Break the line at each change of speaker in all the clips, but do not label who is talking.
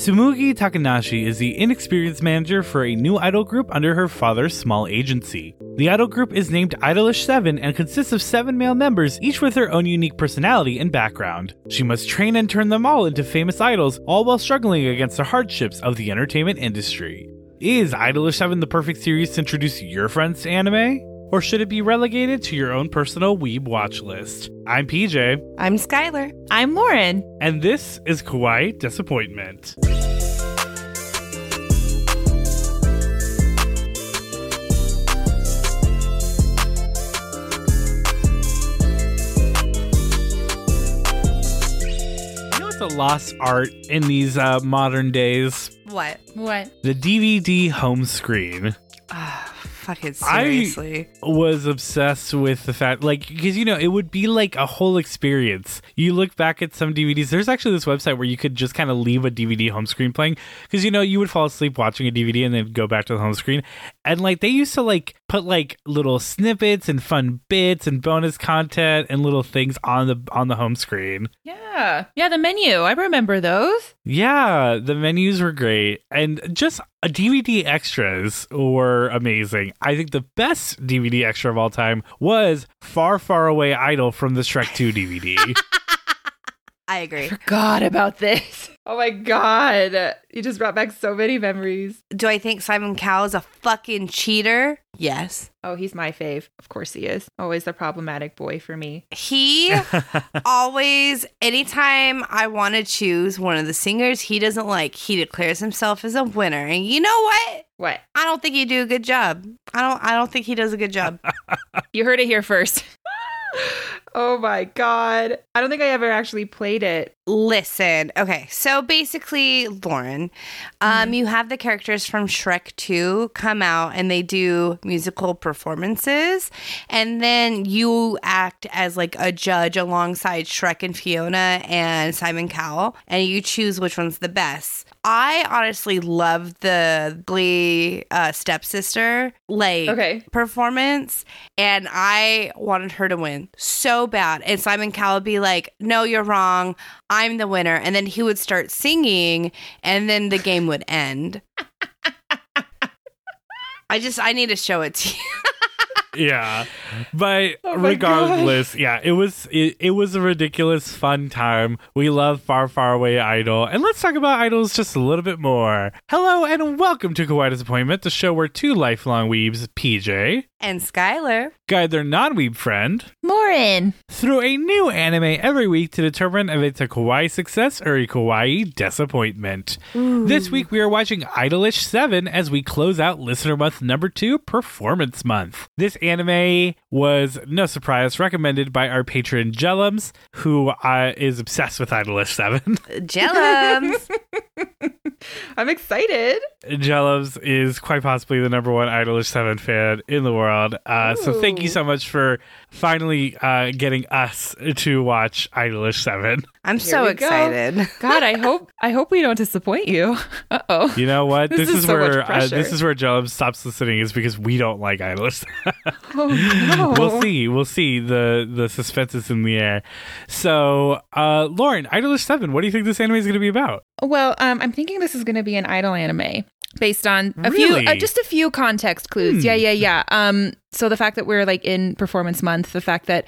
Tsumugi Takanashi is the inexperienced manager for a new idol group under her father's small agency. The idol group is named Idolish 7 and consists of seven male members, each with their own unique personality and background. She must train and turn them all into famous idols, all while struggling against the hardships of the entertainment industry. Is Idolish 7 the perfect series to introduce your friends to anime? Or should it be relegated to your own personal weeb watch list? I'm PJ,
I'm Skylar.
I'm Lauren.
and this is Kawaii Desuppointment. You know what's a lost art in these uh, modern days?
What?
What?
The DVD home screen.
Fucking
I- was obsessed with the fact like because you know it would be like a whole experience you look back at some dvds there's actually this website where you could just kind of leave a dvd home screen playing because you know you would fall asleep watching a dvd and then go back to the home screen and like they used to like put like little snippets and fun bits and bonus content and little things on the on the home screen
Yeah. Yeah, the menu. I remember those.
yeah the menus were great and just uh, dvd extras were amazing. I think the best dvd extra of all time was far far away idol from the shrek 2 dvd
I agree.
Forgot about this. Oh my god. You just brought back so many memories.
Do I think Simon Cowell is a fucking cheater? Yes.
Oh, he's my fave. Of course he is. Always the problematic boy for me.
He always, anytime I want to choose one of the singers he doesn't like, he declares himself as a winner. And you know what?
What?
I don't think he do a good job. I don't. I don't think he does a good job.
You heard it here first. Oh my god. I don't think I ever actually played it.
Listen, okay. So basically, Lauren, um, you have the characters from Shrek 2 come out and they do musical performances, and then you act as like a judge alongside Shrek and Fiona and Simon Cowell, and you choose which one's the best. I honestly love the Glee uh, stepsister like
Okay.
performance, and I wanted her to win so bad. And Simon Cowell would be like, "No, you're wrong. I'm the winner." And then he would start singing, and then the game would end. I just I need to show it to you.
Yeah. But
Oh
regardless yeah it was it, it was a ridiculous fun time. We love far far away idol. And let's talk about idols just a little bit more. Hello and welcome to kawaii desuppointment the show where two lifelong weebs pj
And Skylar,
guide their non-weeb friend
Lauren.
through a new anime every week to determine if it's a kawaii success or a kawaii disappointment. This week we are watching Idolish 7 as we close out listener month number 2 performance month. This anime was no surprise recommended by our patron Jellums who uh, is obsessed with Idolish 7.
Jellums.
I'm excited.
Jellums is quite possibly the number one Idolish 7 fan in the world. Uh, so thank you so much for finally uh, getting us to watch Idolish 7.
I'm
Here
so
we go.
excited.
God, I hope I hope we don't disappoint you. Uh oh.
You know what?
This
This,
is
is,
so
where uh, this is where Jellum stops listening is because we don't like Idolish.
Oh, no.
we'll see. We'll see. The the suspense is in the air. So, uh, Lauren, Idolish Seven. What do you think this anime is going to be about?
Well, um, I'm thinking this is going to be an idol anime based on a
Really?
few, uh, just a few context clues.
Hmm.
Yeah, yeah, yeah. Um, so the fact that we're like in performance month, the fact that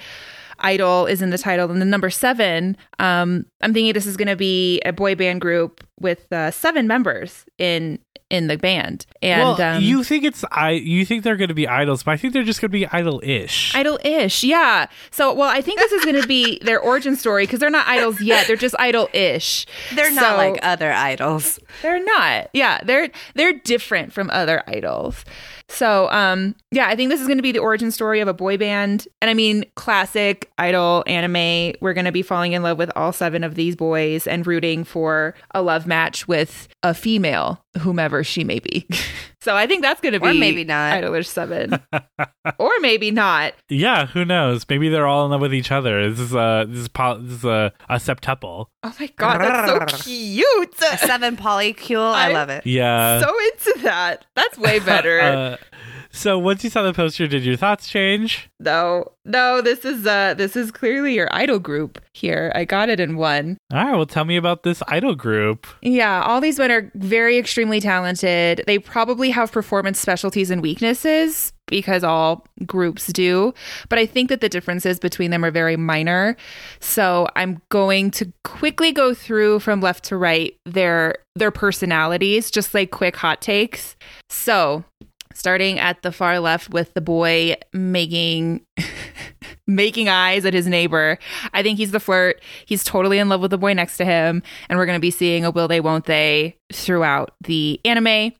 idol is in the title, and the number seven. Um, I'm thinking this is going to be a boy band group with uh, seven members in in the band, and
well,
um,
you think it's I? You think they're going to be idols, but I think they're just going to be idol-ish.
Idol-ish, yeah. So, well, I think this is going to be their origin story because they're not idols yet; they're just idol-ish.
They're not like other idols.
They're not. Yeah, they're they're different from other idols. So, um, yeah, I think this is going to be the origin story of a boy band. And I mean, classic idol anime. We're going to be falling in love with all seven of these boys and rooting for a love match with a female, whomever she may be. so I think that's going to be
Or maybe not.
Idolish seven, or maybe not.
yeah, who knows? Maybe they're all in love with each other. This is a this is, po- this is a, a septuple.
Oh my god, that's so cute.
A seven polycule. I,
I-
love it.
Yeah.
so into that. That's way better.
Uh, So once you saw the poster, did your thoughts change?
No, no, this is uh this is clearly your idol group here. I got it in one.
All right, well, tell me about this idol group.
Yeah, all these men are very extremely talented. They probably have performance specialties and weaknesses because all groups do, but I think that the differences between them are very minor. So, I'm going to quickly go through from left to right their their personalities, just like quick hot takes. So, starting at the far left with the boy making making eyes at his neighbor. I think he's the flirt. He's totally in love with the boy next to him and we're going to be seeing a will they won't they throughout the anime.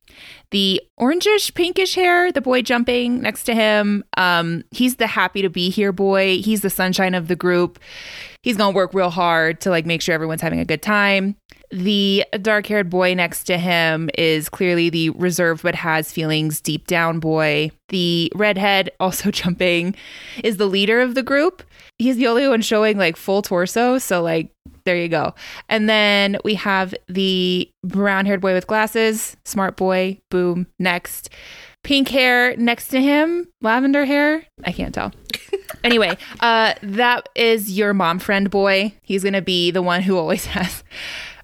The orangish pinkish hair, the boy jumping next to him, um he's the happy to be here boy. He's the sunshine of the group. He's going to work real hard to like make sure everyone's having a good time. The dark haired boy next to him is clearly the reserved but has feelings deep down boy. The redhead, also jumping, is the leader of the group. He's the only one showing like full torso. So, like, there you go. And then we have the brown haired boy with glasses, smart boy, boom, next. Pink hair next to him, lavender hair. I can't tell. anyway, uh, that is your mom friend boy. He's going to be the one who always has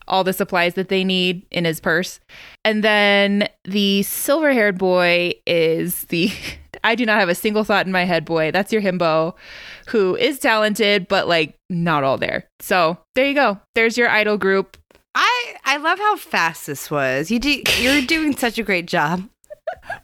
all the supplies that they need in his purse. And then the silver haired boy is the I do not have a single thought in my head boy. That's your himbo who is talented, but like not all there. So there you go. There's your idol group.
I I love how fast this was. You do you're doing such a great job.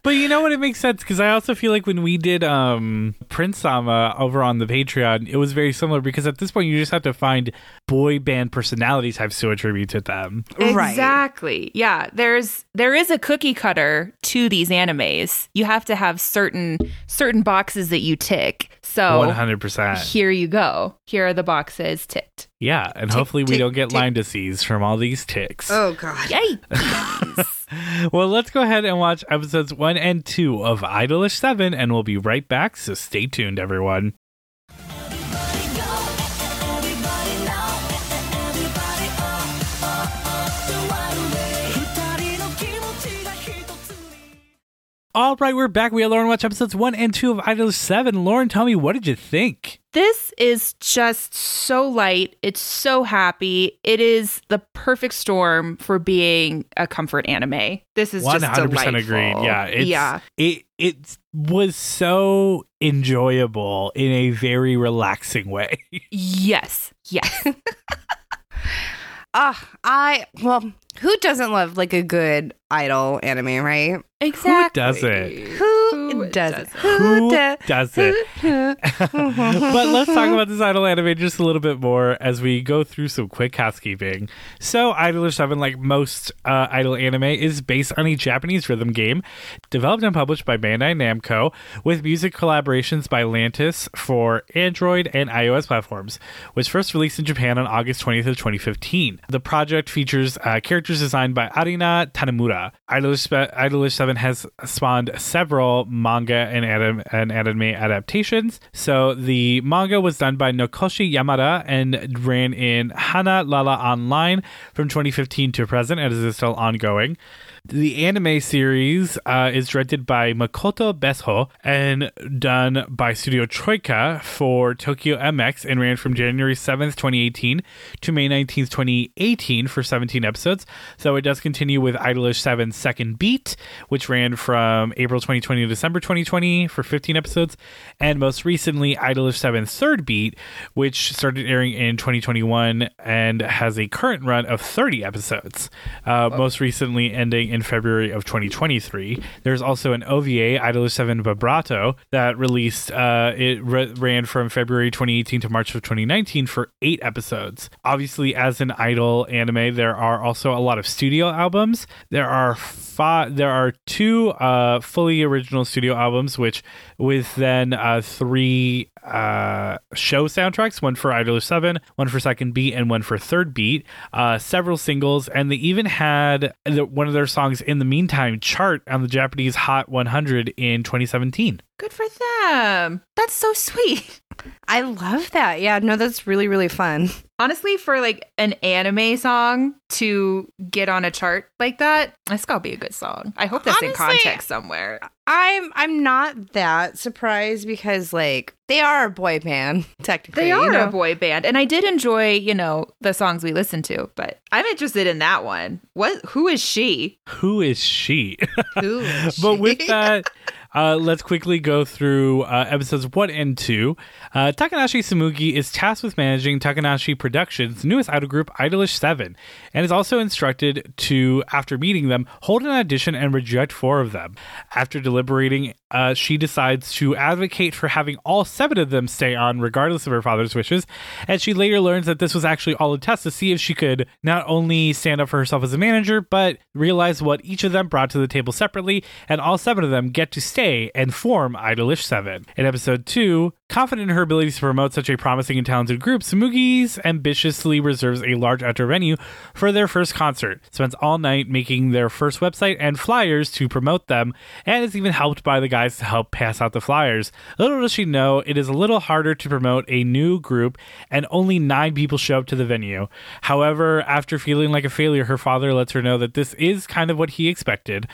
But you know what? It makes sense because I also feel like when we did um Prince Sama over on the Patreon, it was very similar because at this point you just have to find boy band personalities types to attribute to them.
Right.
Exactly. Yeah, there's there is a cookie cutter to these animes. You have to have certain certain boxes that you tick. So
One hundred percent.
here you go. Here are the boxes ticked.
Yeah, and hopefully we don't get
tick.
Lyme disease from all these ticks.
Oh god.
Yay!
Well, let's go ahead and watch episodes one and two of Idolish Seven, and we'll be right back. So stay tuned, everyone. All right, we're back. We had Lauren watch episodes one and two of Idol Seven. Lauren, tell me, what did you think?
This is just so light. It's so happy. It is the perfect storm for being a comfort anime. This is
One
just
hundred percent
delightful.
agreed. Yeah,
yeah.
It it was so enjoyable in a very relaxing way.
Yes. Yes.
Ah, I well, who doesn't love like a good idol anime, right?
exactly.
Who doesn't?
Who,
Who
doesn't?
doesn't?
Who
do-
doesn't? but let's talk about this idol anime just a little bit more as we go through some quick housekeeping. So, Idolish 7, like most uh, idol anime, is based on a Japanese rhythm game developed and published by Bandai Namco with music collaborations by Lantis for Android and iOS platforms, which first released in Japan on August 20th of 2015. The project features uh, characters designed by Arina Idolish, Idolish 7 has spawned several manga and, anim- and anime adaptations. So the manga was done by Nokoshi Yamada and ran in Hana Lala Online from 2015 to present and is still ongoing. The anime series uh, is directed by Makoto Bessho and done by Studio Troyca for Tokyo MX and ran from January 7th, 2018 to May 19th, 2018 for 17 episodes. So it does continue with Idolish 7's Second Beat, which ran from April 2020 to December 2020 for 15 episodes. And most recently, Idolish 7's Third Beat, which started airing in 2021 and has a current run of 30 episodes. Uh, most recently ending in February of 2023. There's also an OVA, Idol 7 Vibrato, that released, uh, it re- ran from February 2018 to March of 2019 for eight episodes. Obviously, as an Idol anime, there are also a lot of studio albums. There are five, there are two uh, fully original studio albums, which with then uh, three uh, show soundtracks one for Idol 7, one for Second Beat, and one for Third Beat, uh, several singles, and they even had the, one of their songs in the meantime chart on the Japanese Hot 100 in 2017.
Good for them. That's so sweet.
I love that. Yeah, no, that's really, really fun.
Honestly, for like an anime song to get on a chart like that, that's gotta be a good song. I hope that's in context somewhere.
I'm I'm not that surprised because like they are a boy band, technically.
They
you
are
know?
a boy band, and I did enjoy, you know, the songs we listened to. But I'm interested in that one. What? Who is she?
Who is she?
Who is
but with that, uh, let's quickly go through uh, episodes one and two. Uh, Takanashi Tsumugi is tasked with managing Takanashi Productions' newest idol group, Idolish 7, and is also instructed to, after meeting them, hold an audition and reject four of them. After deliberating, uh, she decides to advocate for having all seven of them stay on, regardless of her father's wishes. And she later learns that this was actually all a test to see if she could not only stand up for herself as a manager, but realize what each of them brought to the table separately. And all seven of them get to stay and form Idolish 7. In episode 2, confident in her abilities to promote such a promising and talented group, Tsumugi's ambitiously reserves a large outdoor venue for their first concert, spends all night making their first website and flyers to promote them, and is even helped by the guys to help pass out the flyers. Little does she know, it is a little harder to promote a new group, and only nine people show up to the venue. However, after feeling like a failure, her father lets her know that this is kind of what he expected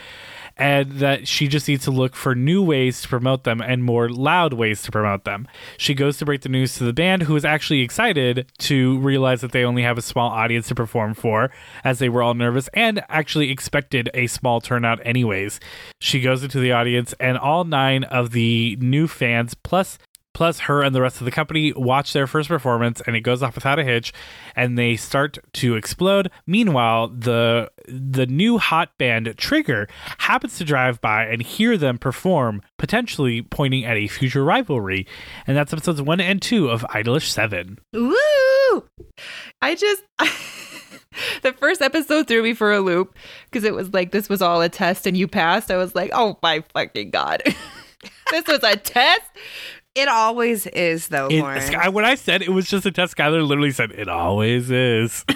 and that she just needs to look for new ways to promote them and more loud ways to promote them. She goes to break the news to the band, who is actually excited to realize that they only have a small audience to perform for, as they were all nervous and actually expected a small turnout, anyways. She goes into the audience, and all nine of the new fans, plus plus her and the rest of the company watch their first performance and it goes off without a hitch and they start to explode meanwhile the the new hot band trigger happens to drive by and hear them perform potentially pointing at a future rivalry and that's episodes 1 and 2 of idolish 7
Woo!
I just. the first episode threw me for a loop because it was like this was all a test and you passed. I was like, oh my fucking god, this was a test.
It always is though,
It-
Lauren.
Sky- when i said it was just a test skylar literally said it always is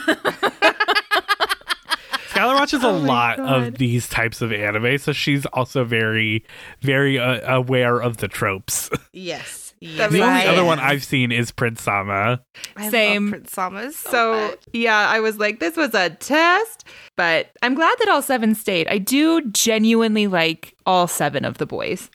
Skylar watches a
Oh
lot
God.
of these types of anime, so she's also very, very uh, aware of the tropes.
yes.
That
The
makes
only other one I've seen is Prince Sama.
I
Same.
Love Prince Sama so,
So
much.
yeah, I was like, this was a test, but I'm glad that all seven stayed. I do genuinely like all seven of the boys.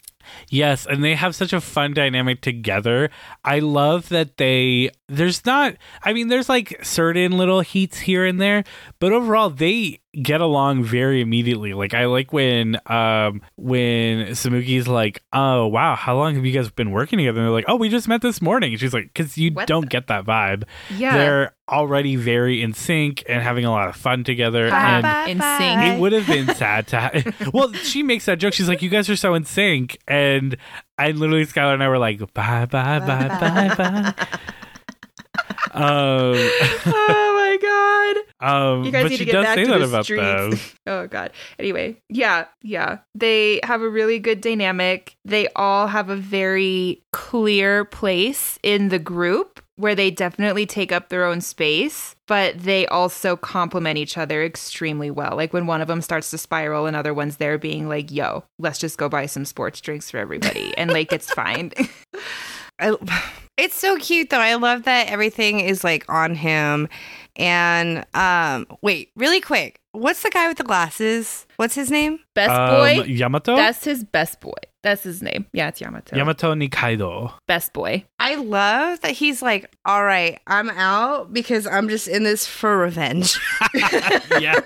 Yes, and they have such a fun dynamic together. I love that they there's not I mean there's like certain little heats here and there, but overall they get along very immediately. Like I like when um when Tsumugi's like, "Oh, wow, how long have you guys been working together?" And they're like, "Oh, we just met this morning." And she's like, "Cuz you
What
don't
the-
get that vibe."
Yeah.
They're already very in sync and having a lot of fun together and
In sync.
it would have been sad to ha- well she makes that joke she's like you guys are so in sync and I literally Skylar and I were like bye bye bye bye bye um
oh my god.
um
You guys need to get back
say
to
that
the
about
streets.
them
Oh god. Anyway, yeah, yeah. They have a really good dynamic. They all have a very clear place in the group where they definitely take up their own space, but they also complement each other extremely well. Like when one of them starts to spiral, another one's there being like, "Yo, let's just go buy some sports drinks for everybody." And like it's fine.
I, it's so cute though. I love that everything is like on him. And um wait, really quick. What's the guy with the glasses? What's his name?
best
um,
boy.
Yamato
That's his best boy. That's his name. Yeah, it's Yamato.
Yamato Nikaido
best boy.
I love that he's like, "All right, I'm out because I'm just in this for revenge."
yeah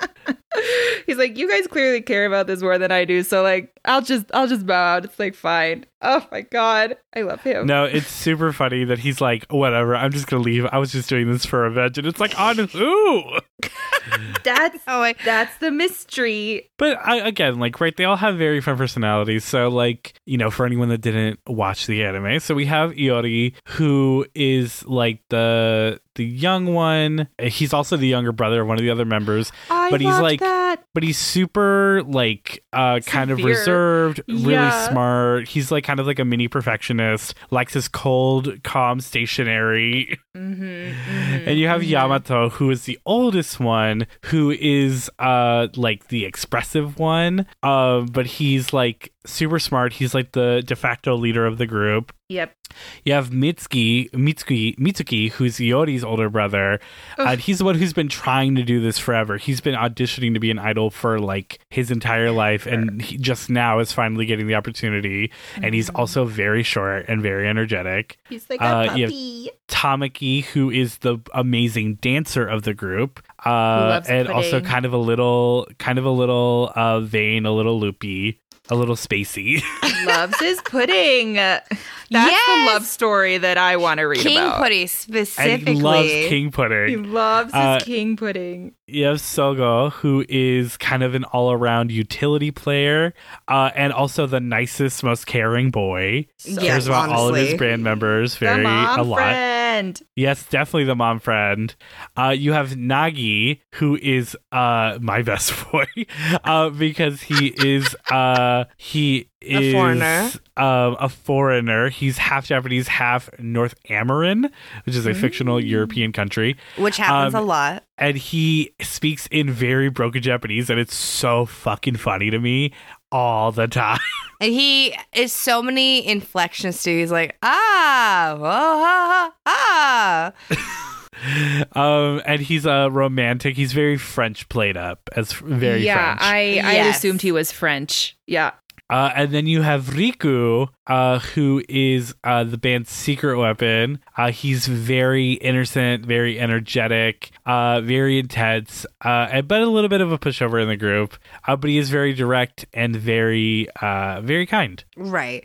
He's like, you guys clearly care about this more than I do, so like, I'll just, I'll just bow out. It's like fine. Oh my god, I love him.
no it's super funny that he's like oh, whatever I'm just gonna leave I was just doing this for revenge and it's like on who
That's
oh, I,
that's the mystery.
But I, again, like, right, they all have very fun personalities. So, like, you know, for anyone that didn't watch the anime, so we have Iori, who is like the the young one. He's also the younger brother of one of the other members,
I
But he's
loved
like-
that.
but he's super like uh kind of reserved, really
Yeah.
smart. He's like kind of like a mini perfectionist, likes his cold, calm, stationary.
Mm-hmm,
And you have Yamato, who is the oldest one, who is uh like the expressive one. Um, but he's like super smart. He's like the de facto leader of the group.
Yep.
You have Mitsuki, Mitsuki, Mitsuki, who's Iori's older brother. And he's the one who's been trying to do this forever. He's been auditioning to be an idol for like his entire life, and he just now is finally getting the opportunity. And he's also very short and very energetic.
He's like
Uh, you have Tamaki, who is the amazing dancer of the group, uh, and also kind of a little, kind of a little uh, vain, a little loopy, a little spacey.
loves his pudding. That's
Yes!
the love story that I want to read
King
about.
Pudding
and
specifically.
he loves king pudding.
He
pudding.
loves his
Uh,
king pudding.
You have Sogo, who is kind of an all-around utility player, uh, and also the nicest, most caring boy.
Yes,
Cares about all of his
honestly.
band members very
the mom
a lot.
friend.
Yes, definitely the mom friend. Uh, you have Nagi, who is uh, my best boy, uh, because he is uh, he is
foreigner.
Um, a foreigner. He's half Japanese, half North Amarin, which is a fictional European country,
which happens
Um,
a lot.
and he speaks in very broken Japanese, and it's so fucking funny to me all the time.
And he is so many inflections too. He's like, ah, oh, ah, ah.
um, and he's a romantic. He's very French played up as f- very
yeah,
French.
I I
Yes.
assumed he was French. Yeah.
Uh, and then you have Riku, uh, who is uh, the band's secret weapon. Uh, he's very innocent, very energetic, uh, very intense, uh, and- but a little bit of a pushover in the group. Uh, but he is very direct and very, uh, very kind.
Right.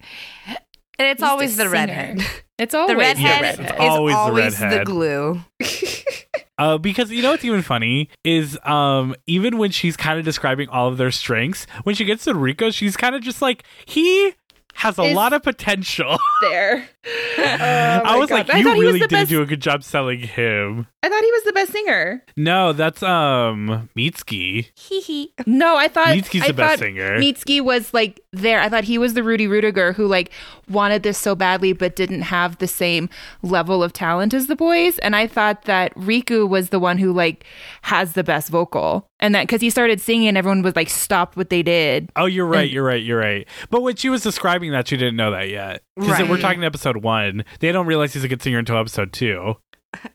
And it's
He's
always the
singer.
redhead.
It's always
The redhead,
Yes,
the
it's
redhead.
is
Always
always,
the
the, glue.
Uh, because you know what's even funny is um, even when she's kind of describing all of their strengths, when she gets to Riku, she's kind of just like he has a
Is-
lot of potential.
there. Oh
I was
God.
like,
I
you
thought he was
really
the
didn't
best-
do a good job selling him.
I thought he was the best singer.
No, that's um Mitsuki.
Hee hee.
No, I thought
Mitsuki's
I
the best singer.
Mitsuki was like there. I thought he was the Rudy Ruettiger who like wanted this so badly but didn't have the same level of talent as the boys. And I thought that Riku was the one who like has the best vocal. And that because he started singing and everyone was like stopped what they did.
Oh, you're right.
And-
You're right. You're right. But when she was describing that, she didn't know that yet. Because
Right.
we're talking episode one. They don't realize he's a good singer until episode two.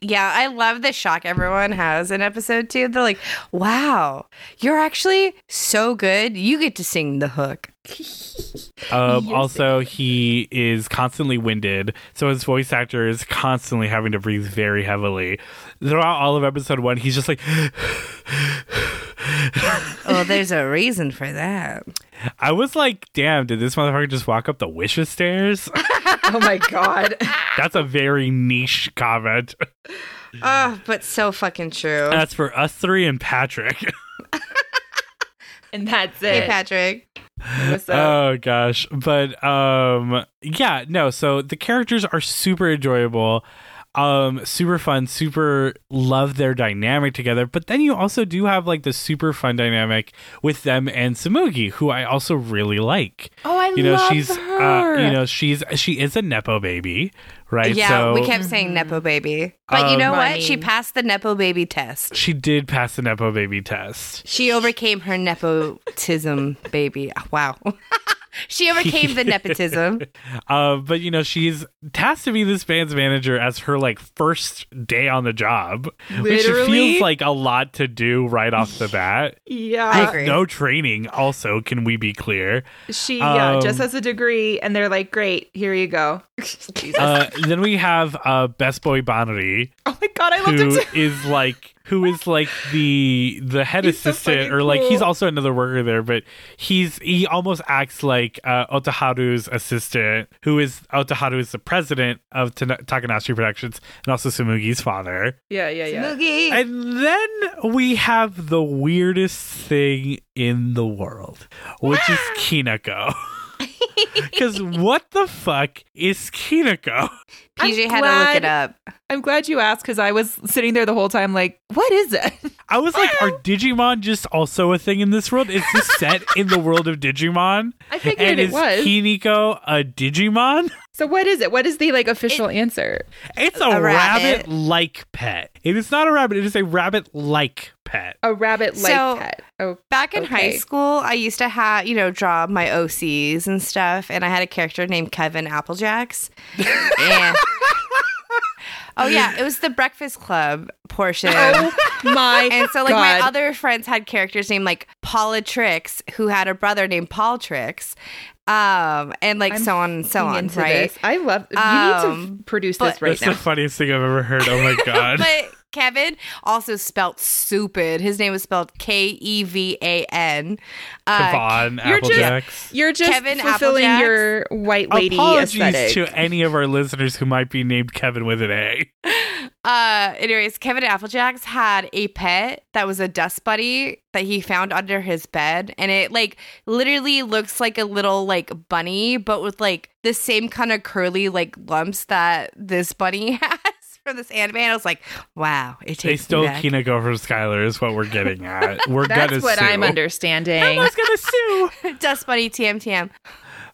Yeah, I love the shock everyone has in episode two. They're like, wow, you're actually so good. You get to sing the hook.
Um, also, he is constantly winded, so his voice actor is constantly having to breathe very heavily. Throughout all of episode one, he's just like,
Oh, there's a reason for that.
I was like, damn, did this motherfucker just walk up the wishes stairs?
Oh my god.
That's a very niche comment.
Oh, but so fucking true.
That's for us three and Patrick.
and that's it. hey.
Patrick.
What's up?
oh gosh but um yeah no so the characters are super enjoyable um super fun super love their dynamic together but then you also do have like the super fun dynamic with them and Tsumugi who I also really like
oh, I
you know
love
she's
her.
uh you know she's she is a nepo baby right
Yeah,
so
we kept saying Nepo baby. But you
Um,
know
I
what? She passed the Nepo baby test.
she did pass the nepo baby test
She overcame her nepotism baby. Wow. she overcame the nepotism.
uh, but you know she's tasked to be this band's manager as her like first day on the job which
Literally?
feels like a lot to do right off the bat
yeah.
I agree.
no training also can we be clear
She yeah,
Um,
just has a degree, and they're like, "Great, here you go." Jesus.
uh, then we have uh, best boy Banri
oh my god, I loved
who
it. Too.
is like who is like the the head
He's
assistant
fucking
or like
cool.
he's also another worker there but he's he almost acts like uh, Otoharu's assistant who is Otoharu is the president of Ta- Takanashi Productions and also Tsumugi's father
Yeah, yeah, yeah.
Moogie.
and then we have the weirdest thing in the world which is Kinako because what the fuck is Kinako
PJ
I'm
had to look it
glad-
up.
I'm glad you asked because I was sitting there the whole time, like, "What is it?"
I was like, are Digimon just also a thing in this world? Is this set in the world of Digimon?
I figured
and
it
is
was.
Kinako a Digimon?
so what is it? What is the like official answer?
It's a,
A rabbit.
rabbit like pet. It is not a rabbit, it is a rabbit like pet.
A rabbit like
So,
pet. Oh,
Back in high school, I used to have, you know, draw my OCs and stuff, and I had a character named Kevin Applejacks. and oh yeah, it was the Breakfast Club portion.
oh my
And so, like,
God.
my other friends had characters named like Paula Trix, who had a brother named Paul Trix, um, and like
I'm
so on and so on, right?
this. I love. You need
Um,
to produce
but-
this right now.
That's
now.
the funniest thing I've ever heard. Oh my god.
But Kevin also spelt stupid. His name was spelled K E V A N. Uh,
Kevon
you're just- You're just
Kevin
fulfilling
Applejacks?
your white lady
Apologies
aesthetic.
to any of our listeners who might be named Kevin with an A.
Uh, anyways, Kevin Applejacks had a pet that was a dust bunny that he found under his bed, and it like literally looks like a little like bunny, but with like the same kind of curly like lumps that this bunny has from this anime. And I was like, wow, it takes
They stole
back.
Kinako from Skylar is what we're getting at. We're
That's
gonna
what
sue.
I'm understanding.
Elmo's gonna sue.
dust bunny TM TM.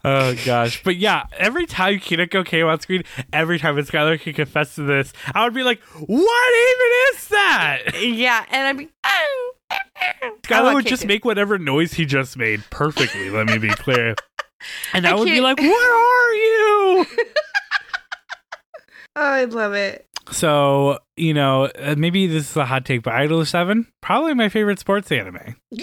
Oh gosh, but yeah, every time Kinako came on screen, every time when Skylar could confess to this, I would be like, "What even is that?"
Yeah, and I'm. Oh,
Skylar
oh,
would
can't
just make whatever noise he just made perfectly. let me be clear, and I,
I
would be
can't-
like, "Where are you?"
Oh, I love it.
So you know, uh, maybe this is a hot take, but Idol Seven probably my favorite sports anime.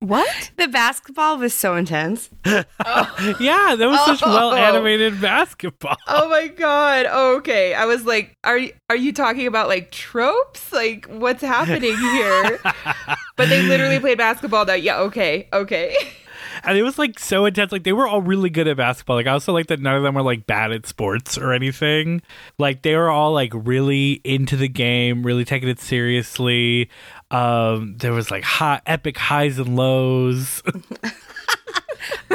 What? The basketball was so intense.
Yeah, that was such
Oh.
well animated basketball.
Oh my god. Okay. I was like, are are you talking about like tropes? Like what's happening here? but they literally played basketball that yeah, okay. Okay.
And it was like so intense. Like they were all really good at basketball. Like I also like that none of them were like bad at sports or anything. Like they were all like really into the game, really taking it seriously. Um, there was like hot, epic highs and lows.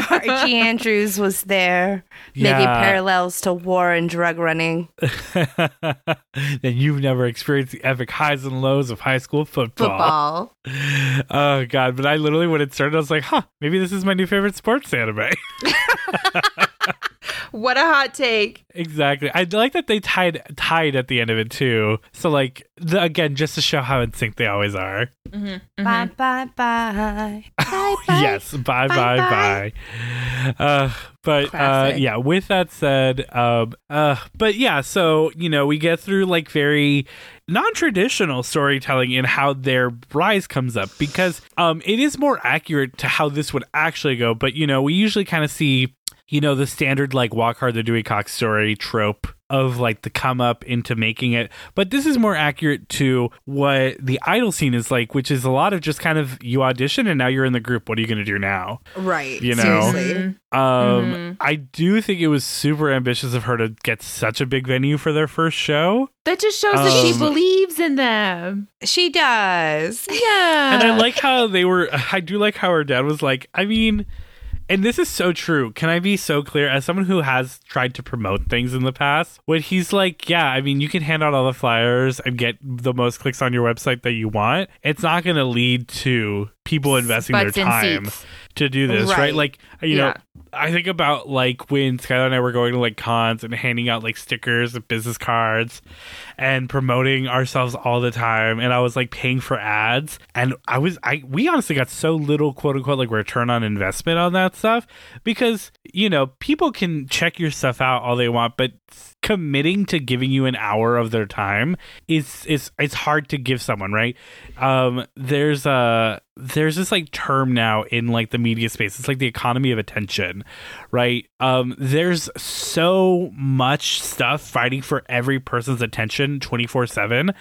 Archie Andrews was there making parallels to war and drug running.
then you've never experienced the epic highs and lows of high school football.
Football.
Oh god! But I literally, when it started, I was like, "Huh, maybe this is my new favorite sports anime."
What a hot take.
Exactly. I like that they tied tied at the end of it too. So like the, again, just to show how in sync they always are.
Mm-hmm.
Bye bye bye. Bye bye.
Yes. Bye bye
Bye,
bye. Uh, but uh, yeah. With that said, um, uh, but yeah. So you know, we get through like very non-traditional storytelling in how their rise comes up because um, it is more accurate to how this would actually go. But you know, we usually kind of see you know the standard like walk hard the Dewey Cox story trope of like the come up into making it but this is more accurate to what the idol scene is like which is a lot of just kind of you audition and now you're in the group what are you going to do now
Right.
You know.
Seriously.
um
Mhm.
i do think it was super ambitious of her to get such a big venue for their first show
That just shows that she
Um,
believes in them.
She does.
Yeah.
and i like how they were i do like how her dad was like i mean and this is so true. Can I be so clear? As someone who has tried to promote things in the past, when he's like, Yeah, I mean, you can hand out all the flyers and get the most clicks on your website that you want. It's not going to lead to people investing their time to do this, right?
Right.
Like, you
Yeah.
know, I think about like when Skylar and I were going to like cons and handing out like stickers and business cards and promoting ourselves all the time. And I was like paying for ads. And I was, I, we honestly got so little quote unquote like return on investment on that stuff because, you know, people can check your stuff out all they want, but committing to giving you an hour of their time is is it's hard to give someone right? Um there's a there's this like term now in like the media space. It's like the economy of attention right? Um there's so much stuff fighting for every person's attention 24/7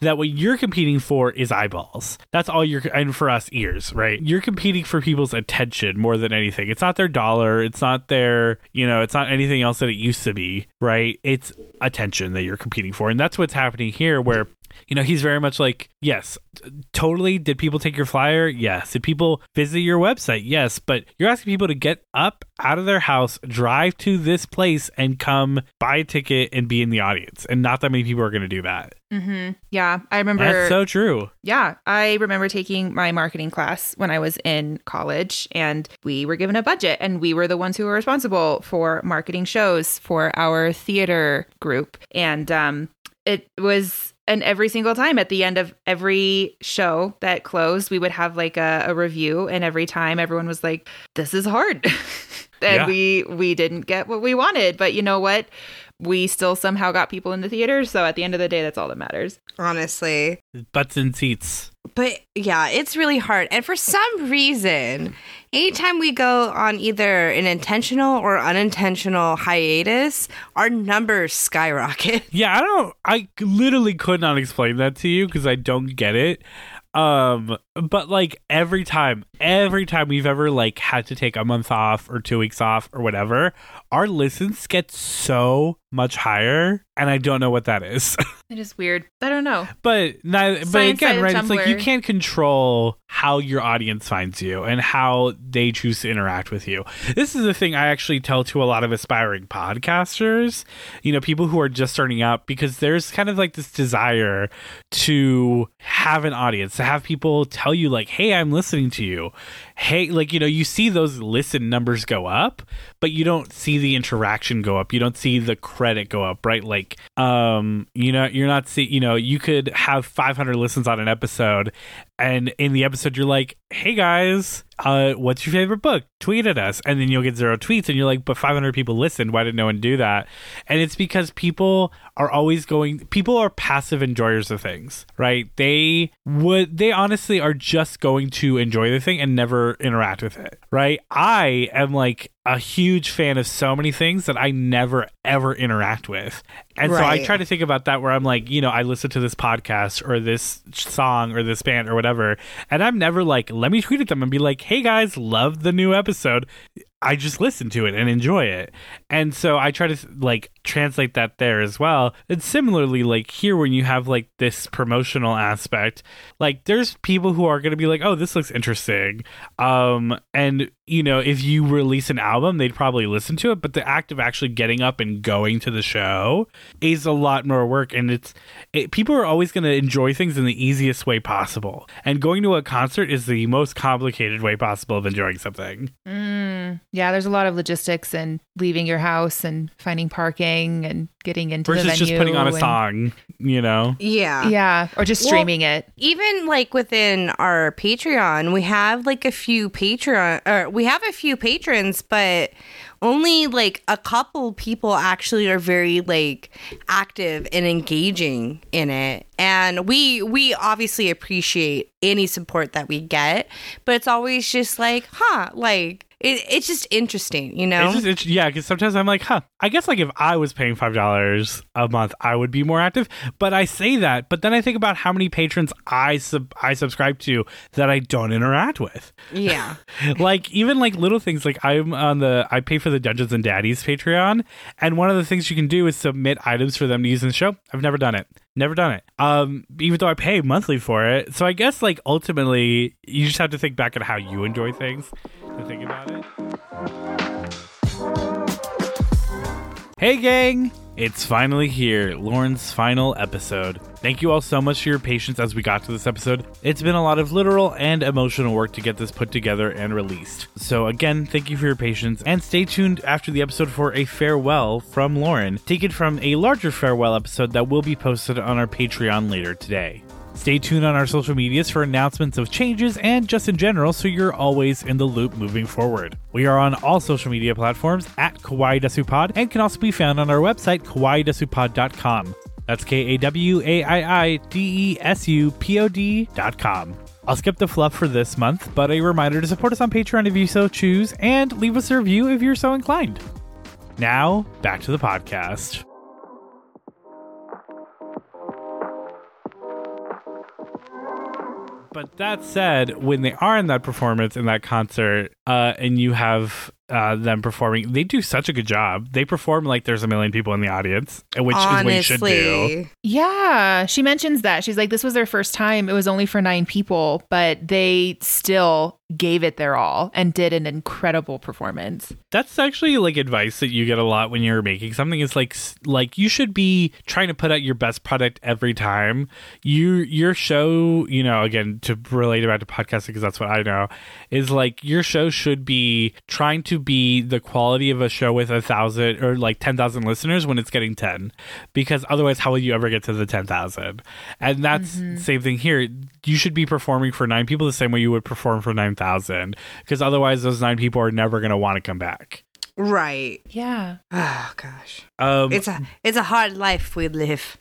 that what you're competing for is eyeballs. That's all you're and for us ears right? You're competing for people's attention more than anything. It's not their dollar. It's not their you know it's not anything else that it used to be right it's attention that you're competing for. And that's what's happening here where you know he's very much like yes totally did people take your flyer? Yes. Did people visit your website? Yes. But you're asking people to get up out of their house drive to this place and come buy a ticket and be in the audience. And not that many people are going to do that.
Mm-hmm. Yeah, I remember.
that's so true.
Yeah, I remember taking my marketing class when I was in college, and we were given a budget, and we were the ones who were responsible for marketing shows for our theater group, and um, it was and every single time at the end of every show that closed, we would have like a, a review, and every time everyone was like, "This is hard," and
Yeah.
we we didn't get what we wanted. But you know what? We still somehow got people in the theater. So at the end of the day, that's all that matters.
Honestly.
Butts in seats.
But yeah, it's really hard. And for some reason, anytime we go on either an intentional or unintentional hiatus, our numbers skyrocket.
Yeah, I don't. I literally could not explain that to you because I don't get it. Um, but like every time, every time we've ever like had to take a month off or two weeks off or whatever, our listens get so much higher, and I don't know what that is.
It is weird. I don't know.
but neither, but again, right? It's like you can't control how your audience finds you and how they choose to interact with you. This is the thing I actually tell to a lot of aspiring podcasters, you know, people who are just starting out, because there's kind of like this desire to have an audience, to have people tell you, like, hey, I'm listening to you. Hey, like, you know, you see those listen numbers go up, but you don't see the interaction go up. You don't see the credit go up, right? Like, um, you know, you're not see, you know, you could have 500 listens on an episode, and in the episode, you're like, hey guys, uh, what's your favorite book? Tweet at us, and then you'll get zero tweets, and you're like, but 500 people listened. Why did no one do that? And it's because people are always going. People are passive enjoyers of things, right? They would, they honestly are just going to enjoy the thing and never interact with it, right? I am like a huge fan of so many things that I never ever interact with. And so I try to think about that where I'm like, you know, I listen to this podcast or this song or this band or whatever, and I'm never like, let me tweet at them and be like, hey guys, love the new episode. I just listen to it and enjoy it. And so I try to like translate that there as well. And similarly, like here, when you have like this promotional aspect, like there's people who are going to be like, oh, this looks interesting. Um, and you know, if you release an album, they'd probably listen to it. But the act of actually getting up and going to the show is a lot more work. And it's, it, people are always going to enjoy things in the easiest way possible. And going to a concert is the most complicated way possible of enjoying something.
Mm, yeah, there's a lot of logistics and leaving your house and finding parking and getting into the
versus
venue.
just putting on a
and-
song, you know?
Yeah.
Yeah, or just
Well-
streaming it.
even like within our Patreon, we have like a few Patreon or we have a few patrons, but only like a couple people actually are very like active and engaging in it. And we we obviously appreciate any support that we get, but it's always just like, huh, like it, it's just interesting, you know?
It's just, it's, yeah, because sometimes I'm like, huh, I guess like if I was paying $5 a month, I would be more active. But I say that, but then I think about how many patrons I sub- I subscribe to that I don't interact with.
yeah.
like even like little things like I'm on the I pay for the Dungeons and Daddies Patreon, and one of the things you can do is submit items for them to use in the show. I've never done it. Never done it. Um, even though I pay monthly for it. So I guess like ultimately you just have to think back at how you enjoy things to think about it. Hey gang! It's finally here, Lauren's final episode. Thank you all so much for your patience as we got to this episode. It's been a lot of literal and emotional work to get this put together and released. So, again, thank you for your patience and stay tuned after the episode for a farewell from Lauren, taken from a larger farewell episode that will be posted on our Patreon later today. Stay tuned on our social medias for announcements of changes and just in general so you're always in the loop moving forward. We are on all social media platforms at Kawaii Desu Pod and can also be found on our website, kawaiidesupod.com. That's K A W A I I D E S U P O D dot com. I'll skip the fluff for this month, but a reminder to support us on Patreon if you so choose and leave us a review if you're so inclined. Now, back to the podcast. But that said, when they are in that performance in that concert, uh, and you have uh, them performing, they do such a good job. They perform like there's a million people in the audience, which is what you should do.
Honestly.
Yeah, she mentions that. She's like, this was their first time. It was only for nine people, but they still gave it their all and did an incredible performance.
That's actually like advice that you get a lot when you're making something. It's like like you should be trying to put out your best product every time. You your show, you know, again to relate about to podcasting because that's what I know, is like your show should be trying to be the quality of a show with a thousand or like ten thousand listeners when it's getting ten, because otherwise, how will you ever get to the ten thousand? And that's the same thing here. You should be performing for nine people the same way you would perform for nine thousand, because otherwise, those nine people are never going to want to come back.
Right.
Yeah.
Oh gosh.
Um,
It's a it's a hard life we live.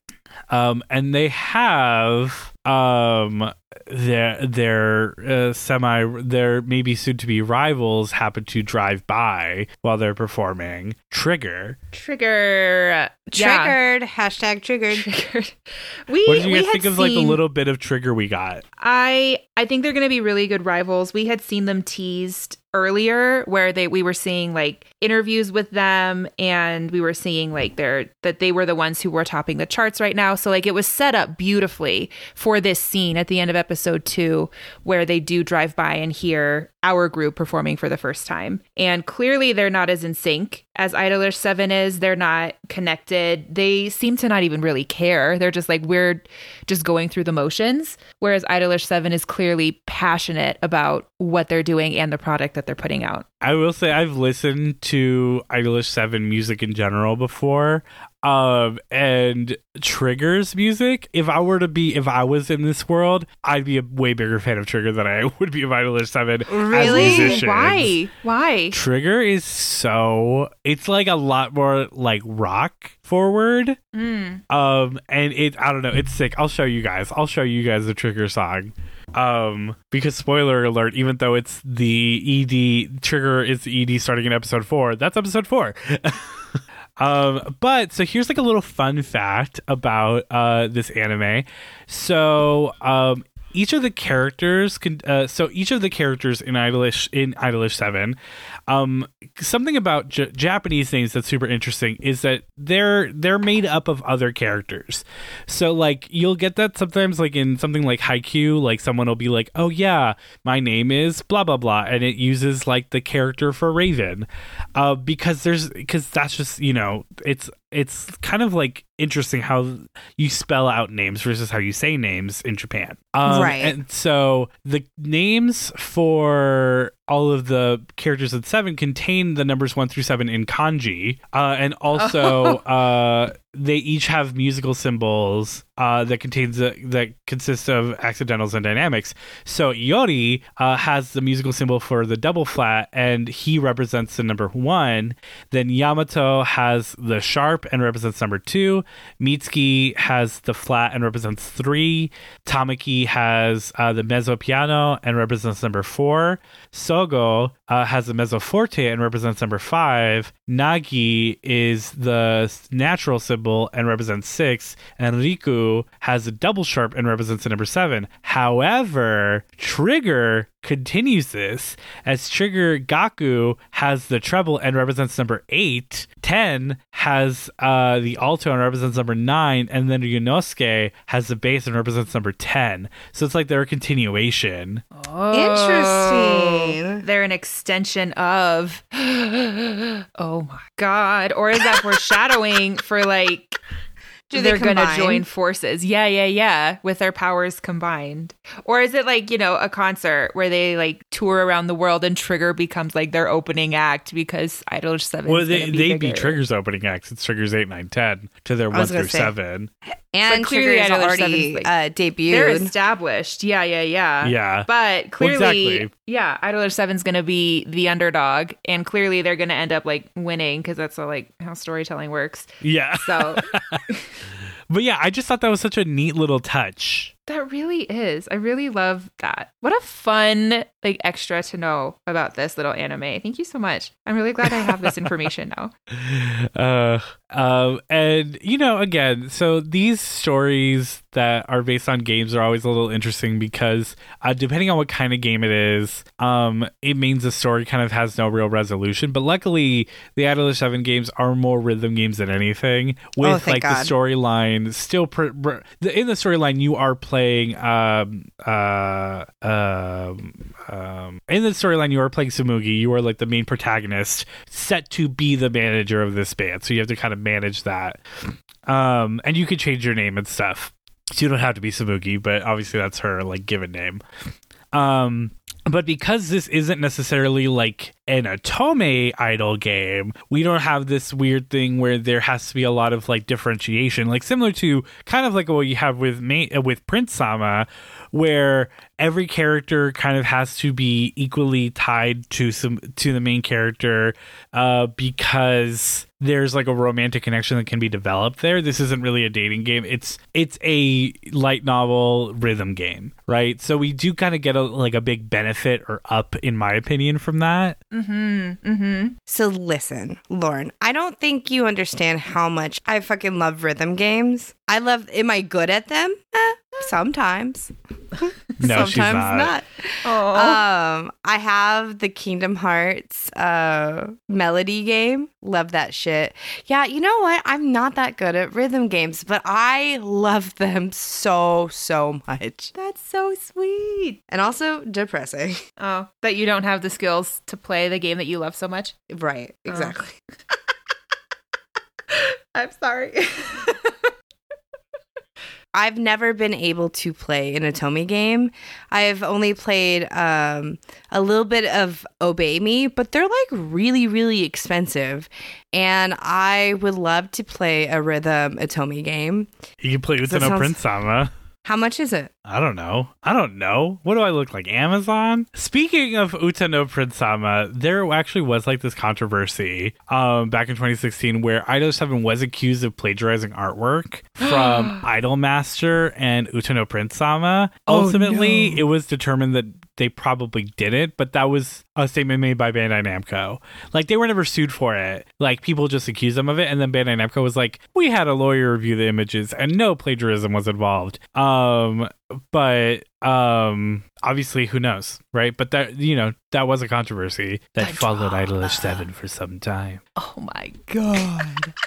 um, and they have um their their uh, semi their maybe soon to be rivals happen to drive by while they're performing. Trigger.
Trigger. Yeah.
Triggered. Hashtag triggered.
Triggered. We,
What did you guys
had
think of like the little bit of trigger we got?
I I think they're going to be really good rivals. We had seen them teased earlier where they we were seeing like interviews with them and we were seeing like their that they were the ones who were topping the charts right now. So like it was set up beautifully for this scene at the end of episode 2 where they do drive by and hear our group performing for the first time. And clearly they're not as in sync as Idolish 7 is. They're not connected. They seem to not even really care. They're just like we're just going through the motions. Whereas Idolish 7 is clearly passionate about what they're doing and the product that they're putting out.
I will say I've listened to Idolish Seven music in general before, um, and Trigger's music. If I were to be, if I was in this world, I'd be a way bigger fan of Trigger than I would be of Idolish Seven
Really?
as.
Why? Why?
Trigger is so it's like a lot more like rock forward.
Mm.
Um and it I don't know, it's sick. I'll show you guys. I'll show you guys the Trigger song. Um because spoiler alert, even though it's the ED Trigger is the ED starting in episode 4, that's episode 4. Um, but so here's like a little fun fact about uh, this anime. So um, each of the characters can uh, so each of the characters in Idolish in Idolish Seven, um, something about J- Japanese names that's super interesting is that they're they're made up of other characters. So like you'll get that sometimes like in something like Haikyuu, like someone will be like, "Oh yeah, my name is blah blah blah," and it uses like the character for Raven, uh, because there's because that's just you know it's it's kind of like interesting how you spell out names versus how you say names in Japan. Um,
Right.
And so the names for all of the characters in seven contain the numbers one through seven in kanji, uh, and also uh, they each have musical symbols uh, that contains the, that consist of accidentals and dynamics. So Iori uh, has the musical symbol for the double flat, and he represents the number one. Then Yamato has the sharp and represents number two. Mitsuki has the flat and represents three. Tamaki has uh, the mezzo piano and represents number four. Sogo uh, has the mezzo forte and represents number five. Nagi is the natural symbol and represents six. And Riku has a double sharp and represents the number seven. However, Trigger continues this as Trigger Gaku has the treble and represents number eight. Ten has uh, the alto and represents number nine, and then Ryunosuke has the bass and represents number ten. So it's like they're a continuation.
Interesting.
An extension of. oh my god! Or is that foreshadowing for like
Do they
they're gonna join forces? Yeah, yeah, yeah, with their powers combined. Or is it like you know a concert where they like tour around the world and Trigger becomes like their opening act because Idol Seven?
Well, they, they'd be Trigger's opening acts. It's Triggers 8, 9, 10 to their 1 through
say.
7.
And
But clearly
Trigger is
Idolish
already
Seven's, like-
uh,
They're
debuted.
established. Yeah, yeah, yeah.
Yeah.
But clearly,
exactly.
yeah, Idolish Seven's going to be the underdog, and clearly they're going to end up like winning because that's uh, like how storytelling works.
Yeah.
So
But yeah, I just thought that was such a neat little touch.
that really is. I really love that. What a fun like extra to know about this little anime. Thank you so much. I'm really glad I have this information now.
Uh, um, and you know, again, so these stories that are based on games are always a little interesting because uh, depending on what kind of game it is, um, it means the story kind of has no real resolution. But luckily, the Idolish Seven games are more rhythm games than anything. With
Oh,
like
God.
the storyline still, pr- pr- the, in the storyline, you are playing um uh um um, in the storyline, you are playing Tsumugi. You are like the main protagonist, set to be the manager of this band. So you have to kind of manage that. Um, and you can change your name and stuff. You don't have to be Tsumugi, but obviously that's her like given name. Um, but because this isn't necessarily like an otome idol game, we don't have this weird thing where there has to be a lot of like differentiation, like similar to kind of like what you have with Ma- with Prince Sama, where every character kind of has to be equally tied to some to the main character, uh, because there's like a romantic connection that can be developed there. This isn't really a dating game. It's it's a light novel rhythm game, right? So we do kind of get a like a big benefit or up in my opinion from that.
Mm-hmm. Mm-hmm.
So listen, Lauren, I don't think you understand how much I fucking love rhythm games. I love am I good at them? Eh, sometimes.
No,
sometimes
she's not.
Oh.
Um, I have the Kingdom Hearts uh melody game. Love that shit. Yeah, you know what? I'm not that good at rhythm games, but I love them so so much.
That's so sweet.
And also depressing.
Oh, that you don't have the skills to play the game that you love so much.
Right, exactly.
I'm sorry.
I've never been able to play an otome game. I've only played um, a little bit of Obey Me, but they're like really, really expensive. And I would love to play a rhythm otome game.
You can play Utano
sounds-
Prince Sama.
How much is it?
I don't know. I don't know. What do I look like? Amazon? Speaking of Utano Prince Sama, there actually was like this controversy um back in 2016 where Idol 7 was accused of plagiarizing artwork from Idolmaster and Utano Prince Sama.
Oh,
Ultimately,
no.
it was determined that they probably didn't, but that was a statement made by Bandai Namco. Like they were never sued for it. Like people just accused them of it, and then Bandai Namco was like, "We had a lawyer review the images, and no plagiarism was involved." Um, but um, obviously, who knows, right? But that you know that was a controversy that
The
followed. Idolish Seven for some time.
oh my god.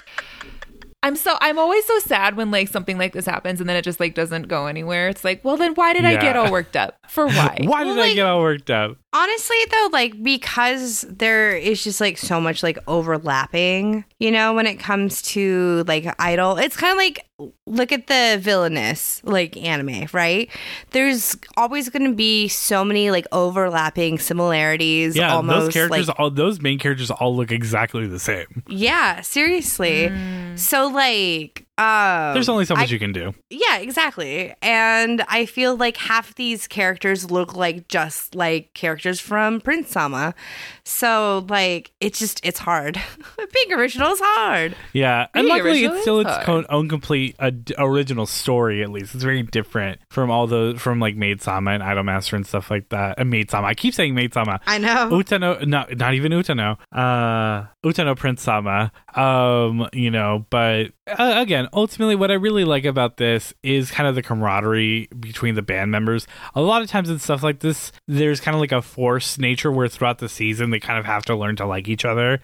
I'm so I'm always so sad when like something like this happens and then it just like doesn't go anywhere. It's like, well then why did I get all worked up? For why?
Why
Well,
did I
like-
get all worked up?
Honestly, though, like because there is just like so much like overlapping, you know, when it comes to like idol, it's kind of like look at the villainous like anime, right? There's always going to be so many like overlapping similarities.
Yeah,
almost
those characters,
like,
all those main characters, all look exactly the same.
yeah, seriously. Mm. So like, um,
There's only so
I
much you can do.
Yeah, exactly. And I feel like half these characters look like just like characters from Prince Sama. So like it's just it's hard. Being original is hard.
Yeah, and
Being
luckily it's still its
hard.
own complete uh, original story. At least it's very different from all the from like Maid Sama and Idolmaster and stuff like that. And Maid Sama, I keep saying Maid Sama.
I know.
Utano, no, not even Utano. Uh, Utano Prince Sama. Um, you know, but uh, again, ultimately, what I really like about this is kind of the camaraderie between the band members. A lot of times in stuff like this, there's kind of like a forced nature where throughout the season they kind of have to learn to like each other.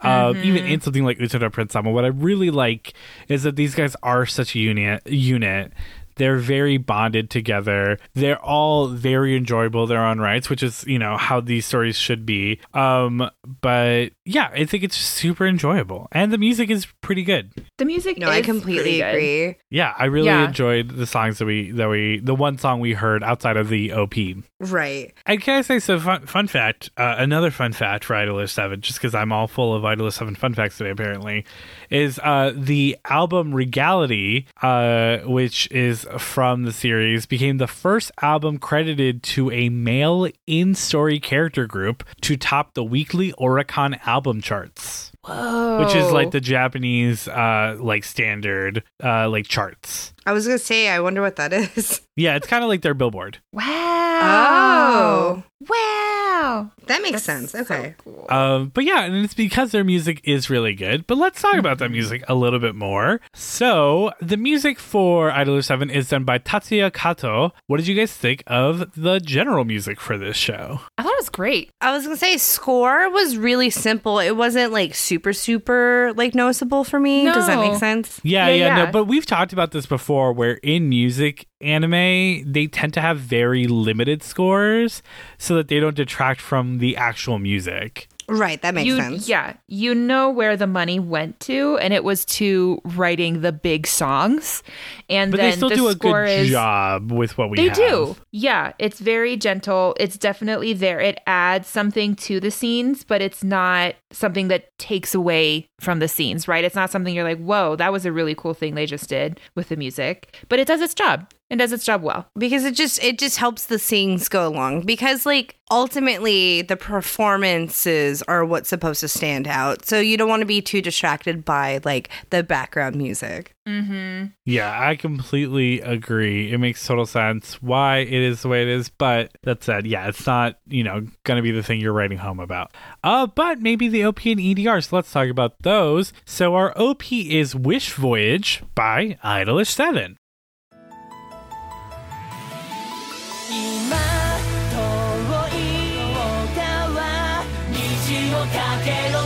Uh, even in something like Utano Prince Sama, what I really like is that these guys are such a unit. Unit. They're very bonded together. They're all very enjoyable their own rights, which is, you know, how these stories should be. Um, but yeah, I think it's super enjoyable. And the music is pretty good.
The music
No, I completely
good.
agree.
Yeah, I really
Yeah.
enjoyed the songs that we that we the one song we heard outside of the OP.
Right.
And can I say so? Fun, fun fact, uh, another fun fact for Idolish Seven, just because I'm all full of Idolish Seven fun facts today. Apparently, is uh, the album Regality, uh, which is from the series, became the first album credited to a male in-story character group to top the weekly Oricon album charts,
Whoa.
which is like the Japanese uh, like standard uh, like charts.
I was gonna say, I wonder what that is.
Yeah, it's kind of like their Billboard.
Wow.
Oh.
Wow.
That makes sense.
So
Okay.
cool.
Um, but yeah, and it's because their music is really good. But let's talk about that music a little bit more. So, the music for Idol 7 is done by Tatsuya Kato. What did you guys think of the general music for this show?
I thought it was great.
I was gonna say score was really simple. It wasn't like super super like noticeable for me. Does that make sense?
Yeah,
Yeah,
yeah,
yeah.
no, but we've talked about this before where in music anime, they tend to have very limited scores so that they don't detract from the actual music.
Right. That makes
you,
sense.
Yeah, you know where the money went to, and it was to writing the big songs. And
But
then
they still
the
do a
score
good
is,
job with what we
They
have.
do. Yeah, it's very gentle. It's definitely there. It adds something to the scenes, but it's not something that takes away from the scenes, right? It's not something you're like, whoa, that was a really cool thing they just did with the music. But it does its job and does its job well.
because it just it just helps the scenes go along because like ultimately the performances are what's supposed to stand out so you don't want to be too distracted by like the background music
Mm-hmm.
Yeah, I completely agree. It makes total sense why it is the way it is, but that said, yeah, it's not, you know, gonna be the thing you're writing home about. Uh, but maybe the OP and EDR, so let's talk about those. So our OP is Wish Voyage by Idolish 7.
今遠い川虹をかけろ。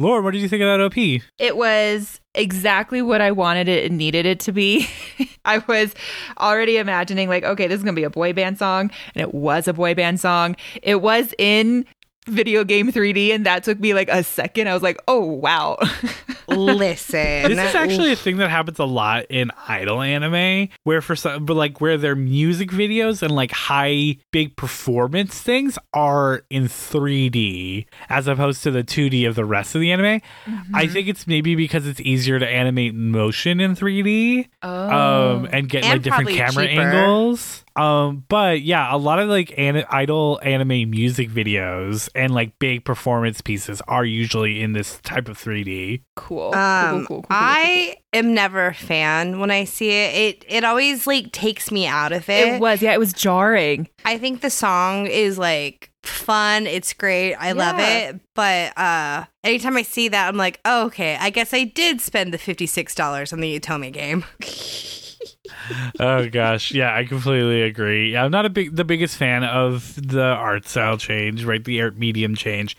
Lauren, what did you think of that OP?
It was exactly what I wanted it and needed it to be. I was already imagining, like, okay, this is going to be a boy band song. And it was a boy band song. It was in video game 3D, and that took me like a second. I was like, oh, wow.
listen
This is actually a thing that happens a lot in idol anime, where for some, but like where their music videos and like high big performance things are in 3D as opposed to the 2D of the rest of the anime. I think it's maybe because it's easier to animate motion in 3D, um, and get
And
like different camera
cheaper.
angles. Um, but yeah, a lot of like an- idol anime music videos and like big performance pieces are usually in this type of 3D.
cool.
um,
cool, cool, cool, cool,
I am never a fan when I see it. It it always like takes me out of it.
It was, yeah, it was jarring.
I think the song is like fun. It's great. I love it. But uh anytime I see that, I'm like, oh, okay. I guess I did spend the fifty six dollars on the otome game.
oh gosh, yeah, I completely agree. I'm not a big the biggest fan of the art style change, right? The art medium change.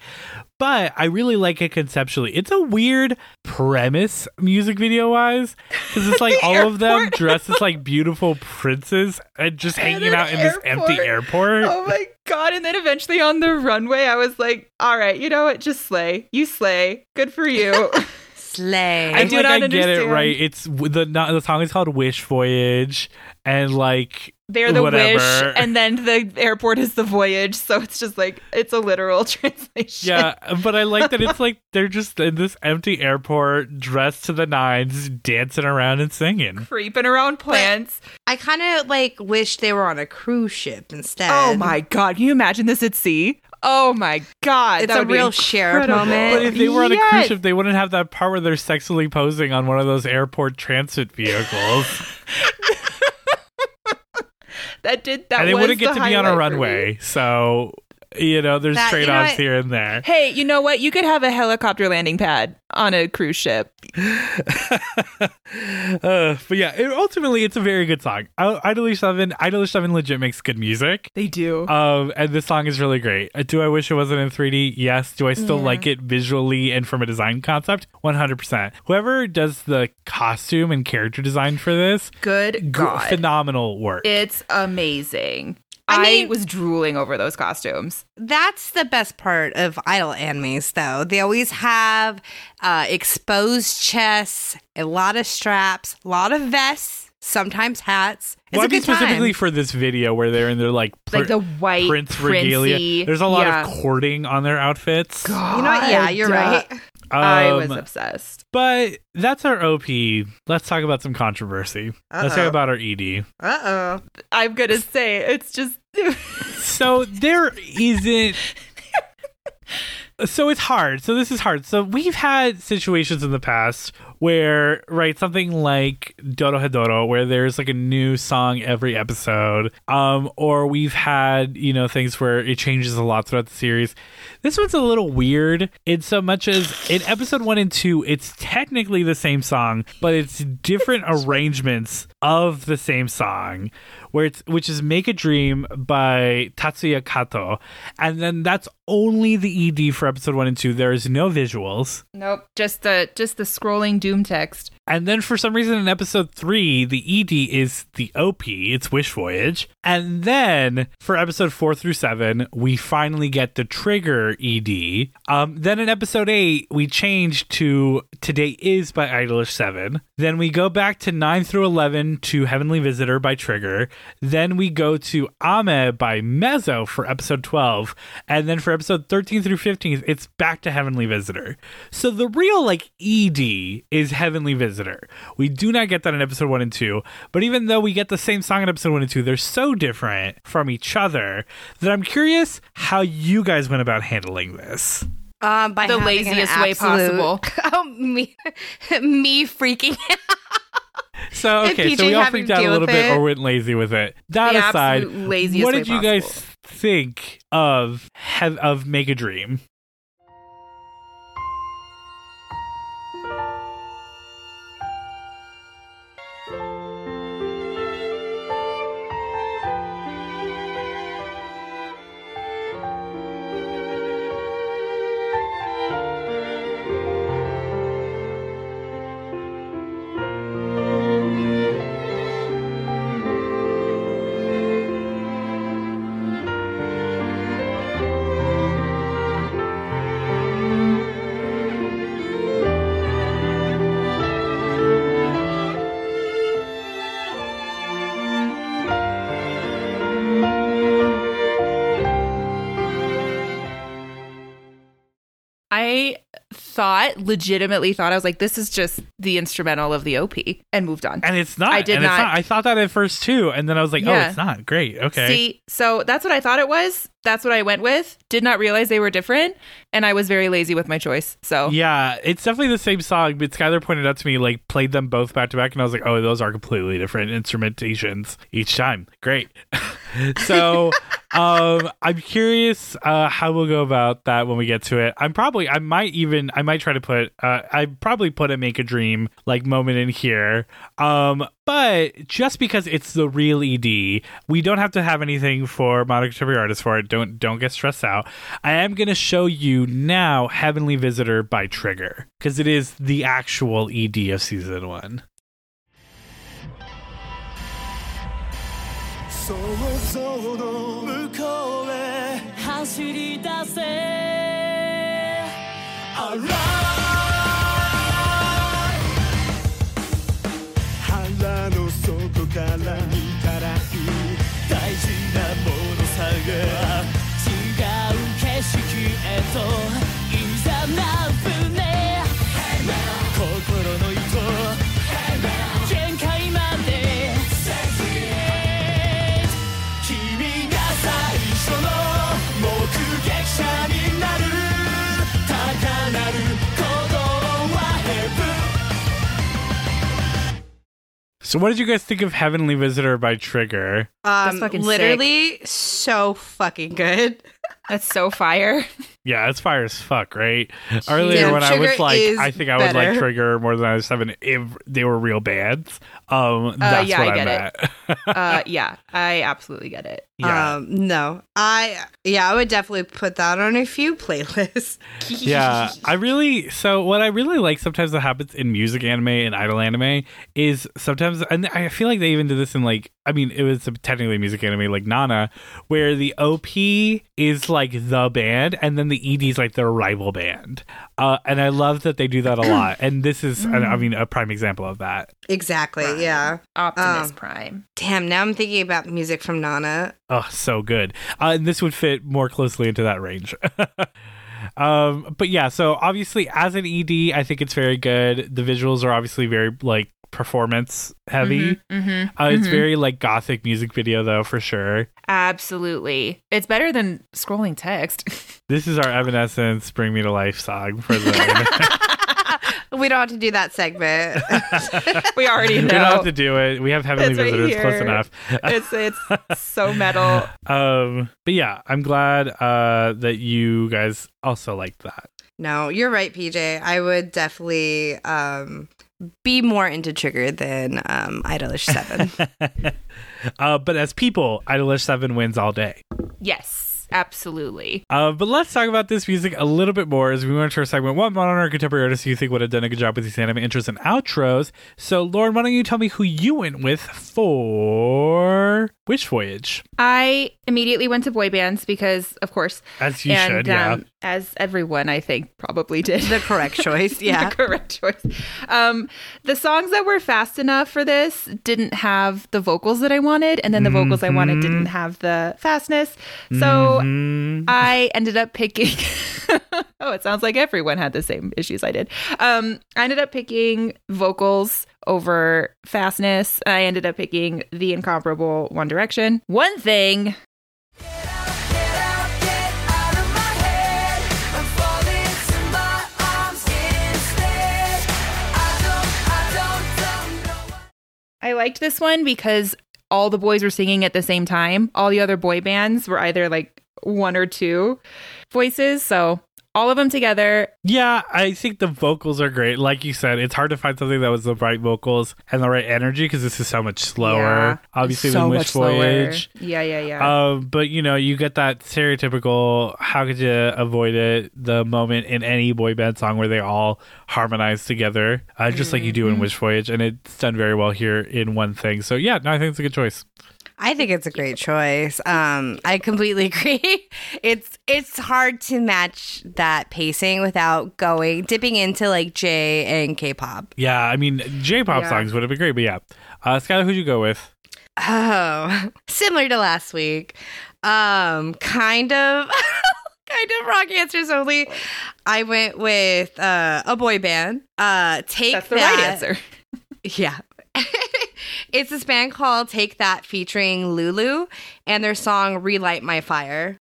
But I really like it conceptually. It's a weird premise music video wise because it's like all of them dressed as like beautiful princes uh, and just hanging
an
out in this empty airport.
Oh my god! And then eventually on the runway, I was like, "All right, you know what? Just slay. You slay. Good for you."
Slay.
I
And,
do
like,
not
I get it right. It's the not, the song is called Wish Voyage, and like
They're the
Whatever.
wish, and then the airport is the voyage. So it's just like it's a literal translation.
Yeah, but I like that it's like they're just in this empty airport, dressed to the nines, dancing around and singing.
creeping around plants.
I kind of like wish they were on a cruise ship instead.
Oh my god! Can you imagine this at sea? Oh my god!
It's
that
a
would
real Cher
incredible.
moment.
But if they were on a cruise ship, they wouldn't have that part where they're sexually posing on one of those airport transit vehicles,
that did that,
and they
was
wouldn't get
the
to be on a
highlight for me.
runway. So, you know, there's
That-
trade-offs
what?
here and there.
Hey, you know what? You could have a helicopter landing pad on a cruise ship.
uh, but yeah, it, ultimately, it's a very good song. Idolish Seven, Idolish Seven, legit makes good music.
They do.
Um, and this song is really great. Uh, Do I wish it wasn't in 3D? Yes. Do I still
Yeah.
like it visually and from a design concept? 100%. Whoever does the costume and character design for this,
Good God.
phenomenal work.
It's amazing.
I
I, was drooling over those costumes.
That's the best part of idol animes, though. They always have uh, exposed chests, a lot of straps, a lot of vests. sometimes hats. It's
well,
a
I mean
good time.
specifically for this video where they're in their like,
like the white
prince regalia.
princey-
There's a lot
yeah.
of courting on their outfits.
you know what? Yeah, you're
God.
right.
I was
Um,
obsessed.
But that's our OP. Let's talk about some controversy. Let's talk about our ED.
Uh oh.
I'm gonna say it's just
So there isn't. So it's hard. So this is hard. So we've had situations in the past where, right, something like Dorohedoro, where there's like a new song every episode, um, or we've had you know things where it changes a lot throughout the series. This one's a little weird in so much as in episode one and two, it's technically the same song, but it's different arrangements of the same song, where it's which is "Make a Dream" by Tatsuya Kato, and then that's only the ED for episode one and two. There is no visuals.
nope. Just the just the scrolling doom text.
And then for some reason in episode three, the ED is the OP, it's Wish Voyage. And then for episode four through seven, we finally get the trigger ED. Um, then in episode eight, we change to Today Is by Idolish 7. Then we go back to 9 through 11 to Heavenly Visitor by Trigger. Then we go to Ame by Mezzo for episode 12. And then for episode 13 through 15, it's back to Heavenly Visitor. So the real like ED is Heavenly Visitor. We do not get that in episode 1 and 2, but even though we get the same song in episode 1 and 2, they're so different from each other that I'm curious how you guys went about handling this.
Um, by
The laziest way
absolute-
possible.
oh, me, me freaking out.
So okay, so we all freaked out a little bit
it.
or went lazy with it. That
The
aside, what did you guys think of of Make a Dream?
'Cause thought, legitimately thought, I was like, this is just the instrumental of the OP and moved on.
And it's not.
I did
and it's
not-
I thought that at first too, and then I was like, oh, it's not. Great. Okay.
See, so that's what I thought it was. That's what I went with. Did not realize they were different. And I was very lazy with my choice. So
Yeah, it's definitely the same song, but Skylar pointed out to me, like, played them both back to back, and I was like, oh, those are completely different instrumentations each time. Great. so, um, I'm curious uh, how we'll go about that when we get to it. I'm probably, I might even, I might try to put, uh, I probably put a Make a Dream, like, moment in here. Um, but just because it's the real ED, we don't have to have anything for Monica Trivia Artist for it. Don't don't get stressed out. I am gonna show you now Heavenly Visitor by Trigger because it is the actual ED of season one.
想像の向こうへ走り出せ。Alright
So, what did you guys think of Heavenly Visitor by Trigger?
Um,
fucking
literally so fucking good.
that's so fire.
Yeah, it's fire as fuck, right? Earlier
Yeah,
when I was like, I think I would like. Trigger more than I was seven if they were real bands. Um, that's
yeah,
what
I
I
get
meant.
uh, yeah, I absolutely get it.
Yeah.
Um, no, I yeah, I would definitely put that on a few playlists.
yeah, I really so what I really like sometimes that happens in music anime and idol anime is sometimes and I feel like they even did this in like I mean it was technically music anime like Nana where the OP is like the band and then the ED is like their rival band. Uh, and I love that they do that a lot. And this is I
Mm.
mean a prime example of that.
Exactly. Yeah.
Optimus
Um,
Prime.
Damn. Now I'm thinking about music from Nana.
Oh, so good. Uh, and this would fit more closely into that range. um, but yeah, so obviously as an ED, I think it's very good. The visuals are obviously very like performance heavy.
Mm-hmm.
Uh, it's very like gothic music video though, for sure.
Absolutely. It's better than scrolling text.
This is our Evanescence "Bring Me to Life" song for the.
We don't have to do that segment.
we already know.
we don't have to do it. We have heavenly
It's right
visitors close enough.
it's it's so metal.
Um, but yeah, I'm glad uh, that you guys also liked that.
no, you're right, PJ. I would definitely um, be more into Trigger than um, Idolish Seven.
uh, but as people, Idolish Seven wins all day.
Yes, absolutely.
Uh, but let's talk about this music a little bit more as we move into our segment. What modern or contemporary artists do you think would have done a good job with these anime intros and outros? So, Lauren, why don't you tell me who you went with for Wish Voyage?
I immediately went to boy bands because, of course,
As you
and
should, yeah.
um, as everyone I think probably did.
the correct choice. Yeah.
the correct choice. Um, the songs that were fast enough for this didn't have the vocals that I wanted, and then the vocals I wanted didn't have the fastness. So
Mhm.
I ended up picking. oh, it sounds like everyone had the same issues I did. Um, I ended up picking vocals over fastness. I ended up picking the incomparable One Direction. One thing I liked this one because all the boys were singing at the same time. All the other boy bands were either like one or two voices. So all of them together.
Yeah, I think the vocals are great. Like you said, it's hard to find something that was the right vocals and the right energy because this is so much slower,
Yeah,
obviously,
so
Wish
much slower.
Voyage.
Yeah, yeah, yeah.
Um, but you know, you get that stereotypical. How could you avoid it? The moment in any boy band song where they all harmonize together, uh, just like you do
Mm-hmm.
in Wish Voyage, and it's done very well here in one thing. So yeah, no, I think it's a good choice.
I think it's a great choice. Um, I completely agree. It's it's hard to match that pacing without going dipping into like J and K-pop.
Yeah, I mean, J-pop
Yeah.
songs would have been great, but yeah. Uh, Skylar, who'd you go with?
Oh, similar to last week. Um, kind of, kind of rock answers only. I went with uh, a boy band. Uh, take
That's the
that.
right answer.
Yeah. It's this band called Take That featuring Lulu and their song Relight My Fire.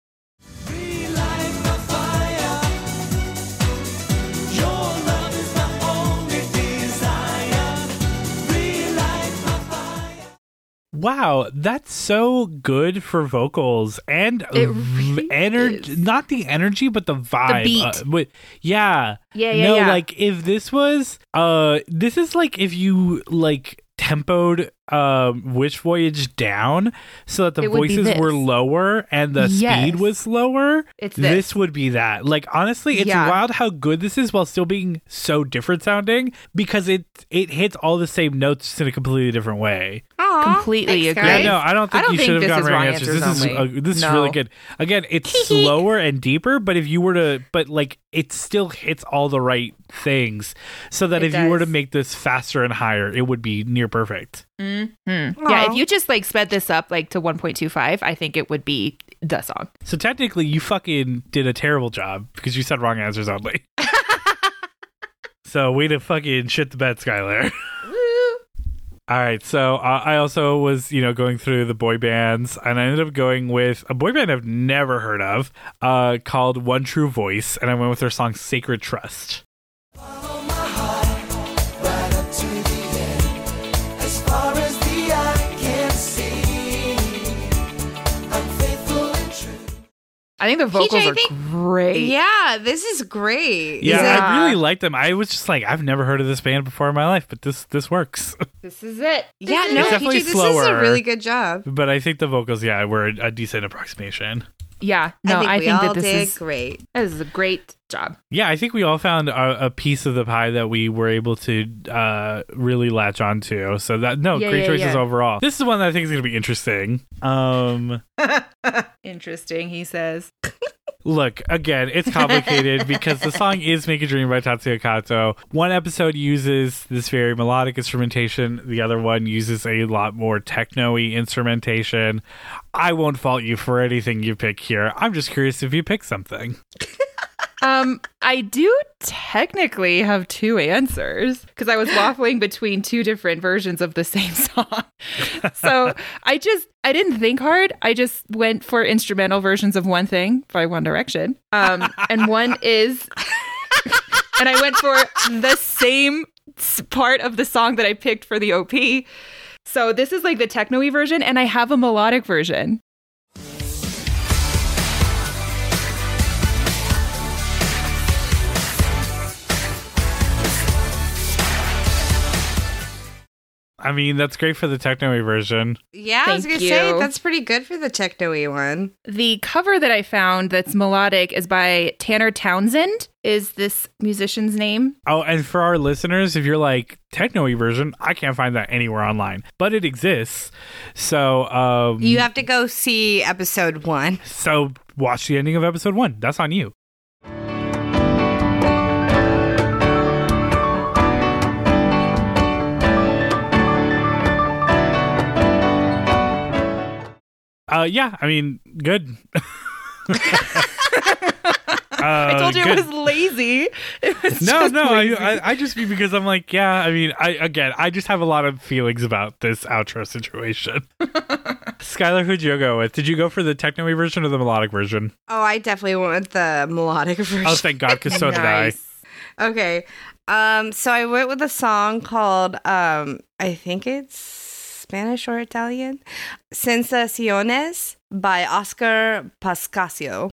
Wow, that's so good for vocals and
really
energy. Not the energy, but the vibe.
beat.
Uh, with- yeah,
Yeah, yeah,
no,
yeah.
like if this was, uh, this is like if you like tempoed um Wish Voyage down so that the
It would be
voices were lower and the
Yes.
speed was lower.
It's
this.
this.
would be that. Like honestly, it's
Yeah.
wild how good this is while still being so different sounding because it it hits all the same notes just in a completely different way.
Aw,
Completely
thanks,
agree.
Yeah,
guys.
no, I don't think
I don't
you should have
gotten
gone
is
wrong
wrong
answers.
answers
This is uh,
only.
this is really good. Again, it's slower and deeper, but if you were to, but like it still hits all the right things, so that
It
if you were to make this faster and higher, it would be near perfect.
Hmm.
Aw.
Yeah, if you just like sped this up like to 1.25, I think it would be the song.
So technically, you fucking did a terrible job because you said wrong answers only. so way to fucking shit the bed, Skylar. All right, so uh, I also was, you know, going through the boy bands, and I ended up going with a boy band I've never heard of, uh, called One True Voice, and I went with their song "Sacred Trust."
I think the vocals
I
are
think-
great.
Yeah, this is great.
Yeah,
Yeah.
I really like them. I was just like, I've never heard of this band before in my life, but this this works.
This is it.
yeah, no,
is
definitely
PJ, this is
slower.
a really good job.
but I think the vocals, yeah, were a, a decent approximation.
Yeah. No,
I think we all
that this
did
is
great.
this is a great job.
Yeah, I think we all found a, a piece of the pie that we were able to uh, really latch onto. So that no,
Yeah,
great
yeah,
choices
yeah.
overall. This is one that I think is going to be interesting. Um,
Interesting, he says.
Look, again, it's complicated because the song is Make a Dream by Tatsuya Kato. One episode uses this very melodic instrumentation, the other one uses a lot more techno y instrumentation. I won't fault you for anything you pick here. I'm just curious if you pick something.
Um, I do technically have two answers because I was waffling between two different versions of the same song. so I just I didn't think hard. I just went for instrumental versions of one thing by One Direction. Um, and one is, and I went for the same part of the song that I picked for the OP. So this is like the techno-y version, and I have a melodic version.
I mean, that's great for the techno version.
Yeah, I was gonna say that's pretty good for the techno-y one.
The cover that I found that's melodic is by Tanner Townsend. Is this musician's name?
Oh, and for our listeners, if you're like techno version, I can't find that anywhere online, but it exists. So, um,
You have to go see episode one.
so watch the ending of episode one. That's on you. Uh, yeah, I mean, good.
I told you
good.
it was lazy. It was
No, no, I. I, I just mean because I'm like, yeah, I mean, I again, I just have a lot of feelings about this outro situation. Skylar, who'd you go with? Did you go for the techno version or the melodic version?
Oh, I definitely went with the melodic version.
Oh, thank God, because so did I.
Okay. Um, so I went with a song called um, I think it's Spanish or Italian, Sensaciones by Oscar Pascasio.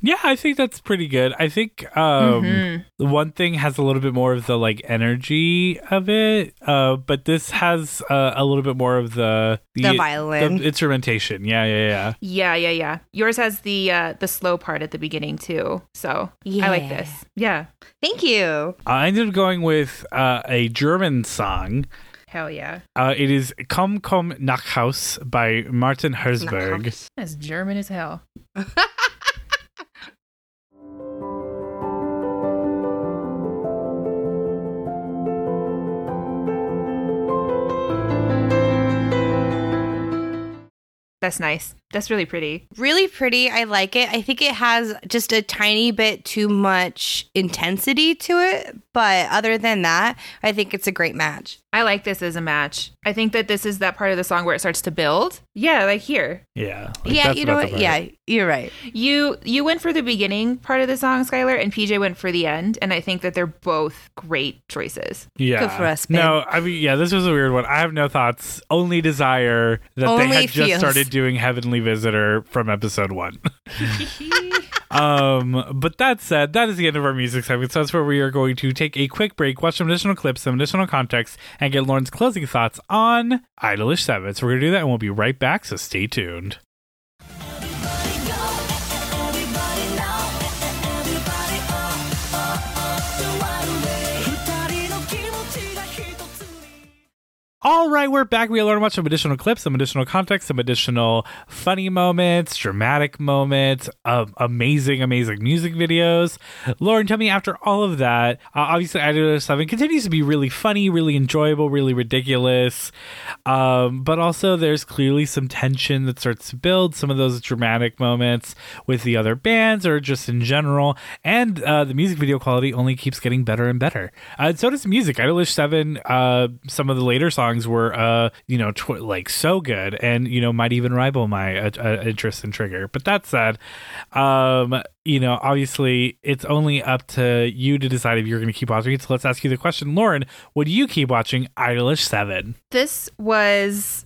Yeah, I think that's pretty good. I think um,
Mhm.
the one thing has a little bit more of the like energy of it, uh, but this has uh, a little bit more of the
The violin.
the instrumentation. Yeah, yeah, yeah.
Yeah, yeah, yeah. Yours has the uh, the slow part at the beginning too. So I like this. Yeah.
Thank you.
I ended up going with uh, a German song.
Hell yeah.
Uh, it is "Komm Komm nach Haus" by Martin Herzberg.
That's German as hell. That's nice. That's really pretty.
Really pretty. I like it. I think it has just a tiny bit too much intensity to it, but other than that, I think it's a great match.
I like this as a match. I think that this is that part of the song where it starts to build. Yeah, like here.
Yeah, like,
yeah, you know what? Yeah, you're right.
You you went for the beginning part of the song, Skylar, and PJ went for the end, and I think that they're both great choices.
Yeah.
Good for us, babe.
No, I mean, yeah, this was a weird one. I have no thoughts. Only desire that they
Only
had just started doing Heavenly Visitor from episode one. um, but that said, that is the end of our music segment. So that's where we are going to take a quick break, watch some additional clips, some additional context, and get Lauren's closing thoughts on Idolish 7. So we're going to do that and we'll be right back. So stay tuned. All right, we're back. We learned about some additional clips, some additional context, some additional funny moments, dramatic moments, um, amazing, amazing music videos. Lauren, tell me after all of that, uh, obviously, Idol 7 continues to be really funny, really enjoyable, really ridiculous. Um, but also, there's clearly some tension that starts to build, some of those dramatic moments with the other bands or just in general. And uh, the music video quality only keeps getting better and better. Uh, and so does the music. Idolish 7, uh, some of the later songs songs were, uh, you know, tw- like so good, and you know, might even rival my uh, uh, interest in Trigger. But that said, um, you know, obviously, it's only up to you to decide if you're going to keep watching it. So let's ask you the question, Lauren. Would you keep watching Idolish Seven?
This was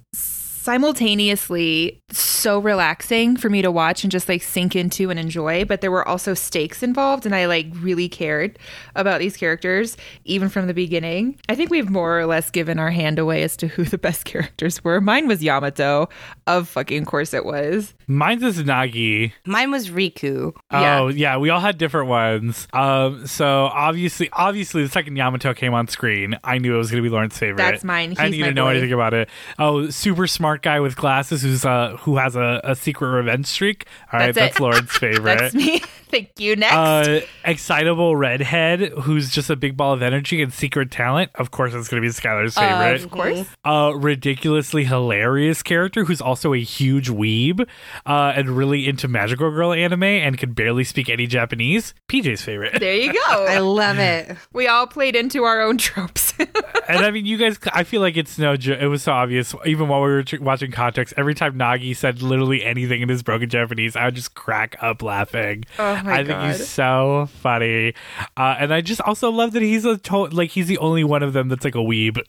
simultaneously so relaxing for me to watch and just like sink into and enjoy but there were also stakes involved and i like really cared about these characters even from the beginning. I think we've more or less given our hand away as to who the best characters were. Mine was yamato of fucking course it was
Mine's is Nagi.
Mine was Riku.
Yeah.
Oh yeah, we all had different ones. Um, so obviously, obviously, the second Yamato came on screen, I knew it was going to be Lauren's favorite.
That's mine.
I didn't even know
boy.
anything about it. Oh, super smart guy with glasses who's uh who has a, a secret revenge streak. All right,
That's it.
that's Lauren's favorite.
that's me thank you next
Uh, excitable redhead who's just a big ball of energy and secret talent. Of course, it's going to be Skylar's favorite.
of course
a ridiculously hilarious character who's also a huge weeb uh, and really into magical girl anime and can barely speak any Japanese. PJ's favorite.
there you go.
I love it.
we all played into our own tropes
and I mean, you guys, I feel like it's no joke. It was so obvious, even while we were tr- watching context. Every time Nagi said literally anything in his broken Japanese, I would just crack up laughing.
Oh my
I think
God.
he's so funny, uh, and I just also love that he's a to- like he's the only one of them that's like a weeb.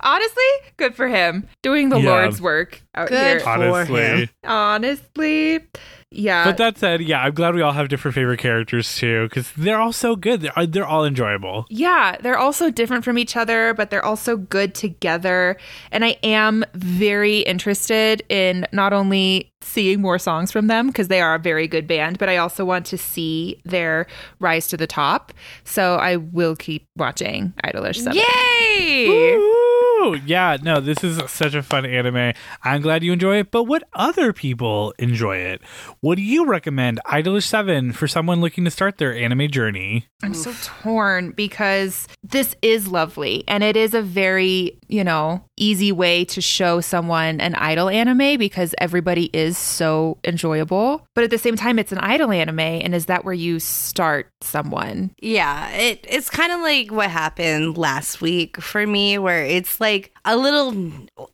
honestly good for him doing the
Yeah.
lord's work out
Good
here
for
Honestly,
him.
honestly yeah
but that said, yeah, I'm glad we all have different favorite characters too because they're all so good. They're uh, they're all enjoyable.
Yeah, they're also different from each other, but they're also good together. And I am very interested in not only seeing more songs from them because they are a very good band, but I also want to see their rise to the top. So I will keep watching Idolish 7.
Yay!
Woo! Yeah, no, this is such a fun anime. I'm glad you enjoy it, but would other people enjoy it? What do you recommend Idolish 7 for someone looking to start their anime journey?
I'm so torn because this is lovely and it is a very, you know, easy way to show someone an idol anime because everybody is so enjoyable. But at the same time, it's an idol anime. And is that where you start someone?
Yeah, it it's kind of like what happened last week for me where it's like a little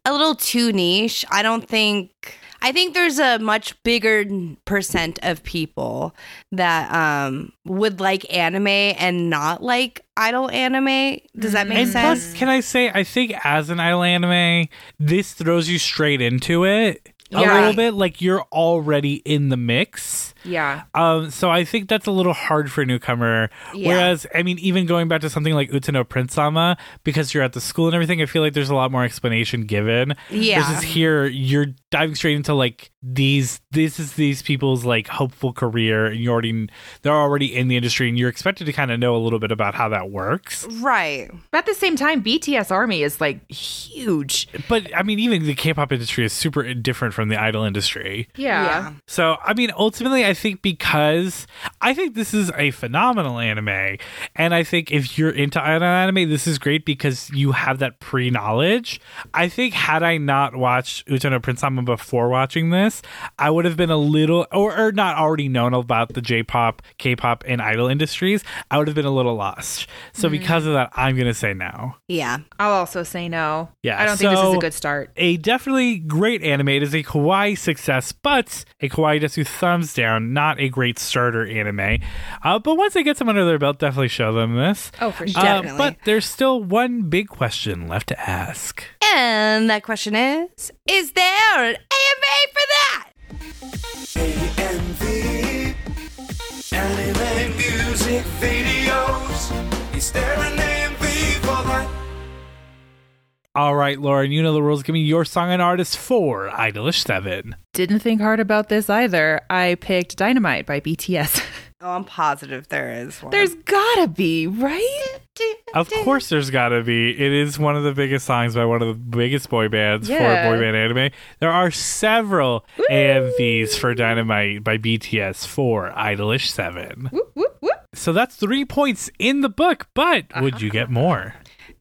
a little too niche. I don't think I think there's a much bigger percent of people that um would like anime and not like idol anime. Does that make
And
sense?
plus, can I say, I think as an idol anime, this throws you straight into it a
Yeah.
little bit. Like you're already in the mix.
Yeah.
Um, so I think that's a little hard for a newcomer.
Yeah.
Whereas, I mean, even going back to something like Utano Prince Sama, because you're at the school and everything, I feel like there's a lot more explanation given.
Yeah.
Versus here, you're diving straight into like these. This is these people's like hopeful career, and you already they're already in the industry, and you're expected to kind of know a little bit about how that works.
Right.
But at the same time, BTS Army is like huge.
But I mean, even the K-pop industry is super different from the idol industry.
Yeah.
So, I mean, ultimately, I think because I think this is a phenomenal anime, and I think if you're into idol anime, this is great because you have that pre knowledge. I think had I not watched Utano Prince Sama before watching this, I would have been a little, or, or not already known about the J pop, K pop, and idol industries. I would have been a little lost. So, hmm. because of that, I'm going to say no.
Yeah.
I'll also say no.
Yeah,
I don't think this is a good start.
a definitely great anime. It is a kawaii success, but a kawaii desu thumbs down, not a great starter anime. Uh, but once they get some under their belt, definitely show them this.
Oh, for sure.
Uh,
Definitely.
but there's still one big question left to ask.
And that question is Is there an AMA for that?
AMV Anime music videos Is there an AMV for that?
All right, Lauren, you know the rules. Give me your song and artist for Idolish 7.
Didn't think hard about this either. I picked Dynamite by BTS.
Oh, I'm positive there is one.
There's gotta be, right?
Of course, there's got to be. It is one of the biggest songs by one of the biggest boy bands
Yeah.
for boy band anime. There are several AMVs for Dynamite by BTS for Idolish 7.
Whoop, whoop, whoop.
So that's three points in the book, but would
Uh-huh.
you get more?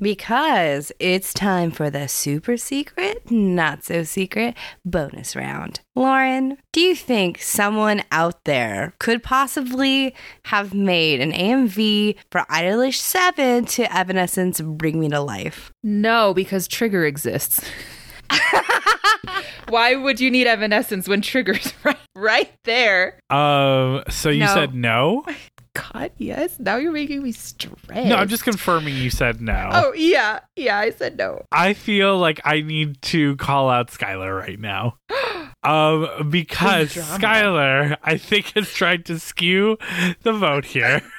Because it's time for the super secret, not so secret bonus round. Lauren, do you think someone out there could possibly have made an AMV for Idolish 7 to Evanescence Bring Me to Life?
No, because Trigger exists. Why would you need Evanescence when Trigger's right, right there?
Um, so you
No.
said no?
God, yes. Now you're making me stressed.
No, I'm just confirming you said no.
Oh, yeah. Yeah, I said no.
I feel like I need to call out Skylar right now. Um, because Skylar, I think, has tried to skew the vote here.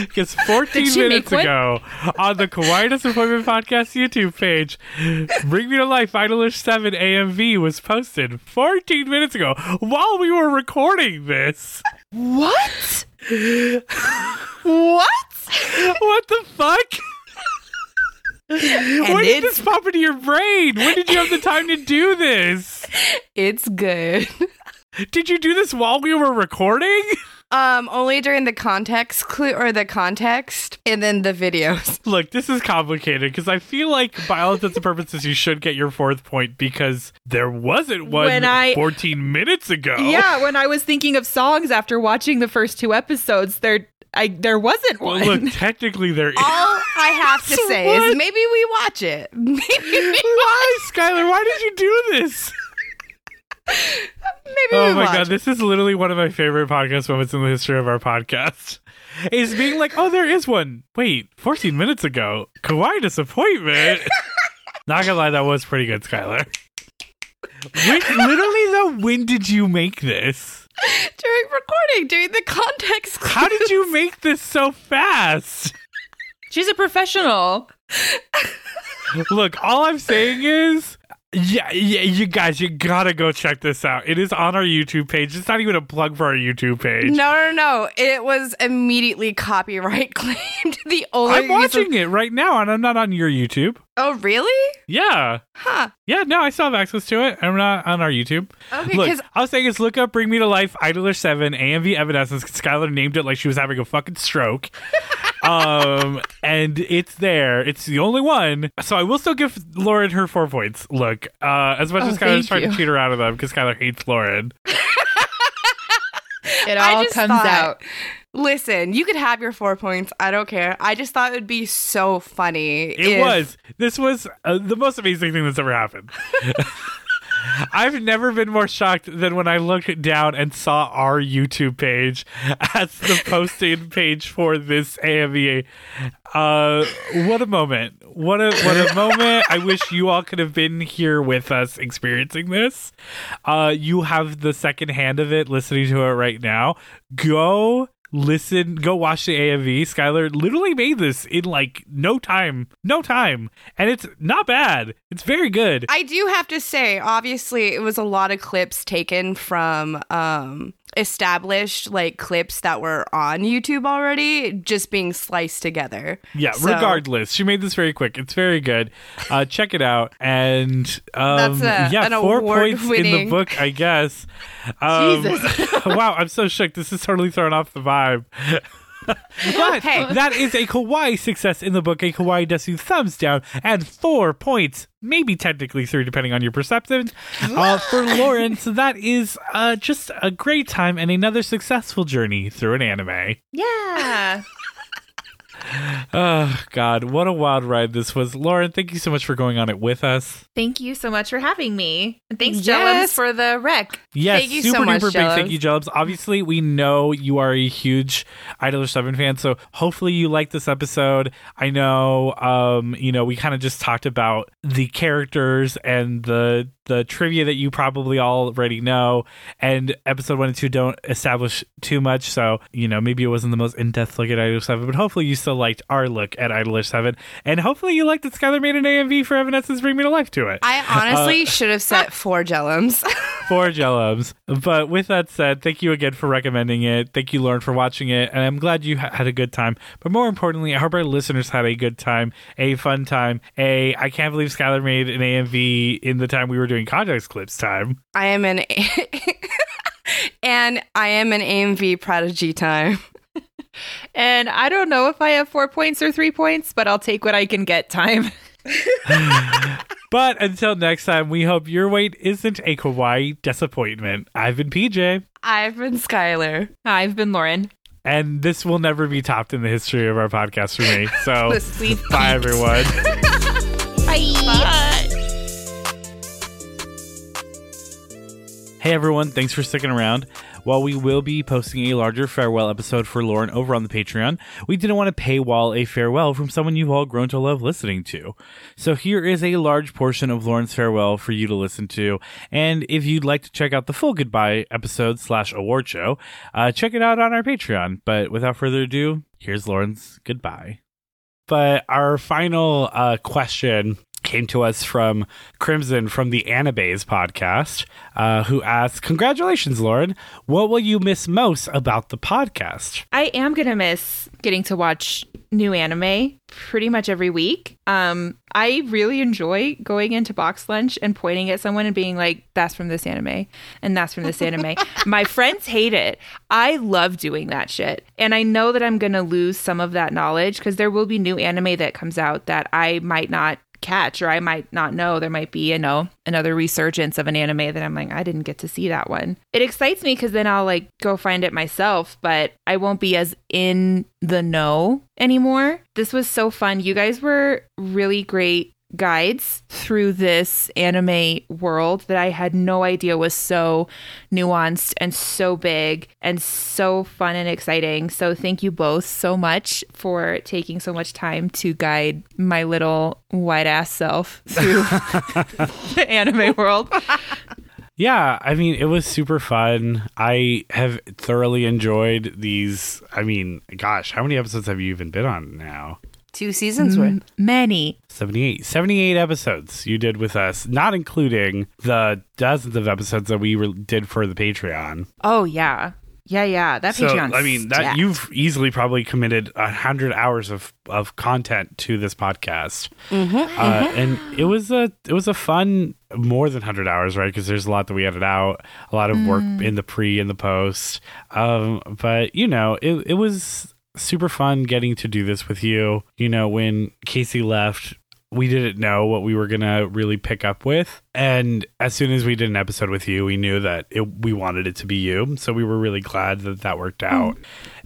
Because 14 minutes ago on the Kawaii Desuppointment Podcast YouTube page, Bring Me to Life Idolish 7 AMV was posted 14 minutes ago while we were recording this.
What? What?
What the fuck? when did this pop into your brain? When did you have the time to do this?
It's good.
Did you do this while we were recording?
Um, only during the context clue or the context and then the videos.
Look, this is complicated because I feel like, by all intents and purposes, you should get your fourth point because there wasn't one
When I-
14 minutes ago.
Yeah, when I was thinking of songs after watching the first two episodes, there I there wasn't
Well,
one.
look, technically there is.
All I have to say
What?
is maybe we watch it. Maybe we
Why, Skylar? Why did you do this?
Maybe
Oh my
watch
god, this is literally one of my favorite podcast moments in the history of our podcast. Is being like, oh, there is one. Wait, 14 minutes ago. Kawaii desuppointment. Not gonna lie, that was pretty good, Skylar. When, literally though, when did you make this?
during recording, during the context clue.
How did you make this so fast?
She's a professional.
Look, all I'm saying is yeah, yeah, you guys, you gotta go check this out. It is on our YouTube page. It's not even a plug for our YouTube page.
No, no, no. It was immediately copyright claimed. The only
I'm watching it right now, and I'm not on your YouTube.
Oh, really?
Yeah.
Huh.
Yeah, no, I still have access to it. I'm not on our YouTube.
Okay,
Look, I was saying is look up Bring Me to Life, Idolish 7, AMV Evanescence. Skylar named it like she was having a fucking stroke. um, and it's there. It's the only one. So I will still give Lauren her four points. Look, uh, as much
Oh,
as Skylar's
thank
trying to cheat her out of them because Skylar hates Lauren.
It all comes
thought-
out.
Listen, you could have your four points. I don't care. I just thought it would be so funny.
It
if-
was. This was uh, the most amazing thing that's ever happened. I've never been more shocked than when I looked down and saw our YouTube page as the posting page for this AMVA. Uh, what a moment! What a what a moment! I wish you all could have been here with us experiencing this. Uh, you have the second hand of it, listening to it right now. Go listen go watch the AMV. Skylar literally made this in like no time. No time. And it's not bad. It's very good.
I do have to say, obviously, it was a lot of clips taken from um, established like clips that were on YouTube already, just being sliced together.
yeah,
So-
regardless. She made this very quick. It's very good. Uh check it out. And um
That's a-
yeah, four points in the book, I guess. Um,
Jesus.
wow, I'm so shook. This is totally throwing off the vibe. but
Hey.
that is a kawaii success in the book, a kawaii desu thumbs down, and four points, maybe technically three, depending on your perception, uh, for Lauren. So that is uh, just a great time and another successful journey through an anime.
Yeah.
Oh, God, what a wild ride this was. Lauren, thank you so much for going on it with us.
Thank you so much for having me. And thanks,
Yes.
Jellums, for the rec.
Yes,
Thank you so
super
much,
duper big thank you, Jellums. Obviously, we know you are a huge Idolish 7 fan, so hopefully you like this episode. I know, um, you know, we kind of just talked about the characters and the the trivia that you probably already know, and episode one and two don't establish too much, so you know maybe it wasn't the most in depth look at idol Seven, but hopefully you still liked our look at Idolish Seven, and hopefully you liked that Skylar made an AMV for Evanescence Bring Me to Life to it
I uh, honestly should have set four Jellums.
for Jellums. But with that said, thank you again for recommending it. Thank you, Lauren, for watching it. And I'm glad you ha- had a good time. But more importantly, I hope our listeners had a good time, a fun time. A, I can't believe Skylar made an AMV in the time we were doing context clips time.
I am an and I am an AMV prodigy time.
And I don't know if I have four points or three points, but I'll take what I can get time.
But until next time, we hope your wait isn't a kawaii desuppointment. I've been PJ,
I've been Skylar.
I've been Lauren.
and this will never be topped in the history of our podcast for me. So,
bye, everyone.
bye, everyone. Hey everyone, thanks for sticking around. While we will be posting a larger farewell episode for Lauren over on the Patreon, we didn't want to paywall a farewell from someone you've all grown to love listening to. So here is a large portion of Lauren's farewell for you to listen to. And if you'd like to check out the full goodbye episode slash award show, uh, check it out on our Patreon. But without further ado, here's Lauren's goodbye. But our final uh, question came to us from Crimson from the Anabase podcast, uh, who asked, Congratulations, Lauren. What will you miss most about the podcast?
I am gonna miss getting to watch new anime pretty much every week. Um, I really enjoy going into BoxLunch and pointing at someone and being like, "That's from this anime," and "That's from this anime." My friends hate it. I love doing that shit, and I know that I'm gonna lose some of that knowledge because there will be new anime that comes out that I might not catch or I might not know. There might be, you know, another resurgence of an anime that I'm like, I didn't get to see that one. It excites me because then I'll like go find it myself, but I won't be as in the know anymore. This was so fun. You guys were really great guides through this anime world that I had no idea was so nuanced and so big and so fun and exciting. So thank you both so much for taking so much time to guide my little white ass self through the anime world.
Yeah, I mean, it was super fun. I have thoroughly enjoyed these. I mean, gosh, how many episodes have you even been on now?
Two seasons worth.
Many.
78 78 episodes you did with us not including the dozens of episodes that we re- did for the patreon
Oh yeah. Yeah, yeah. That
so
Patreon's
i mean that
stacked.
you've easily probably committed a hundred hours of, of content to this podcast
Mm-hmm,
uh, and it was a it was a fun more than 100 hours right because there's a lot that we edited out a lot of work
Mm.
in the pre and the post um but you know it, it was super fun getting to do this with you. You know when casey left we didn't know what we were gonna really pick up with and as soon as we did an episode with you we knew that it, we wanted it to be you so we were really glad that that worked out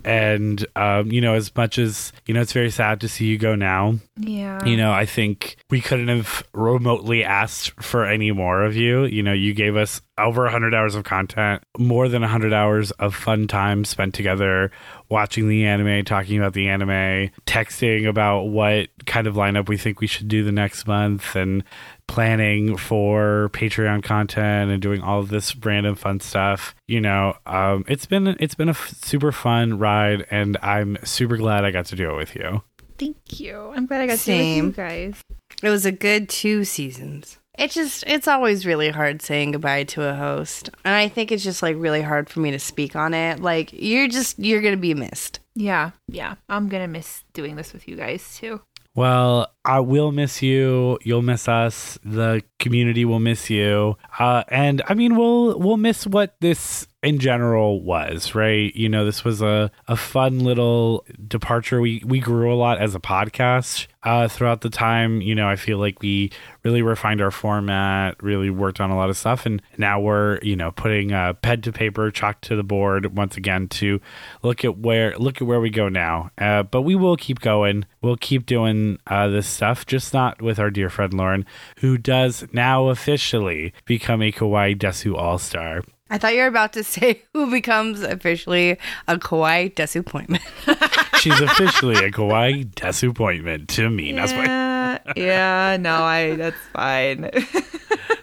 and um, you know as much as you know it's very sad to see you go now
Yeah.
you know, I think we couldn't have remotely asked for any more of you. You know, you gave us over 100 hours of content, more than 100 hours of fun time spent together watching the anime, talking about the anime, texting about what kind of lineup we think we should do the next month, and planning for Patreon content and doing all of this random fun stuff. You know, um, it's been it's been a f- super fun ride, and I'm super glad I got to do it with you.
Thank you. I'm glad I got to do
Same.
with you guys.
It was a good two seasons. It just it's always really hard saying goodbye to a host. And I think it's just like really hard for me to speak on it. Like you're just you're gonna be missed.
Yeah, yeah. I'm gonna miss doing this with you guys too.
Well, I will miss you. You'll miss us. The community will miss you. Uh, and I mean, we'll we'll miss what this in general was, right? You know, this was a, a fun little departure. We we grew a lot as a podcast uh, throughout the time. You know, I feel like we really refined our format, really worked on a lot of stuff, and now we're you know putting uh, pen to paper, chalk to the board once again to look at where look at where we go now. Uh, but we will keep going. We'll keep doing uh, this stuff, just not with our dear friend Lauren, who does now officially become a Kawaii Desu All Star.
I thought you were about to say who becomes officially a kawaii desuppointment.
She's officially a Kawaii Desuppointment to me. That's why.
Yeah, yeah. No, I. That's fine.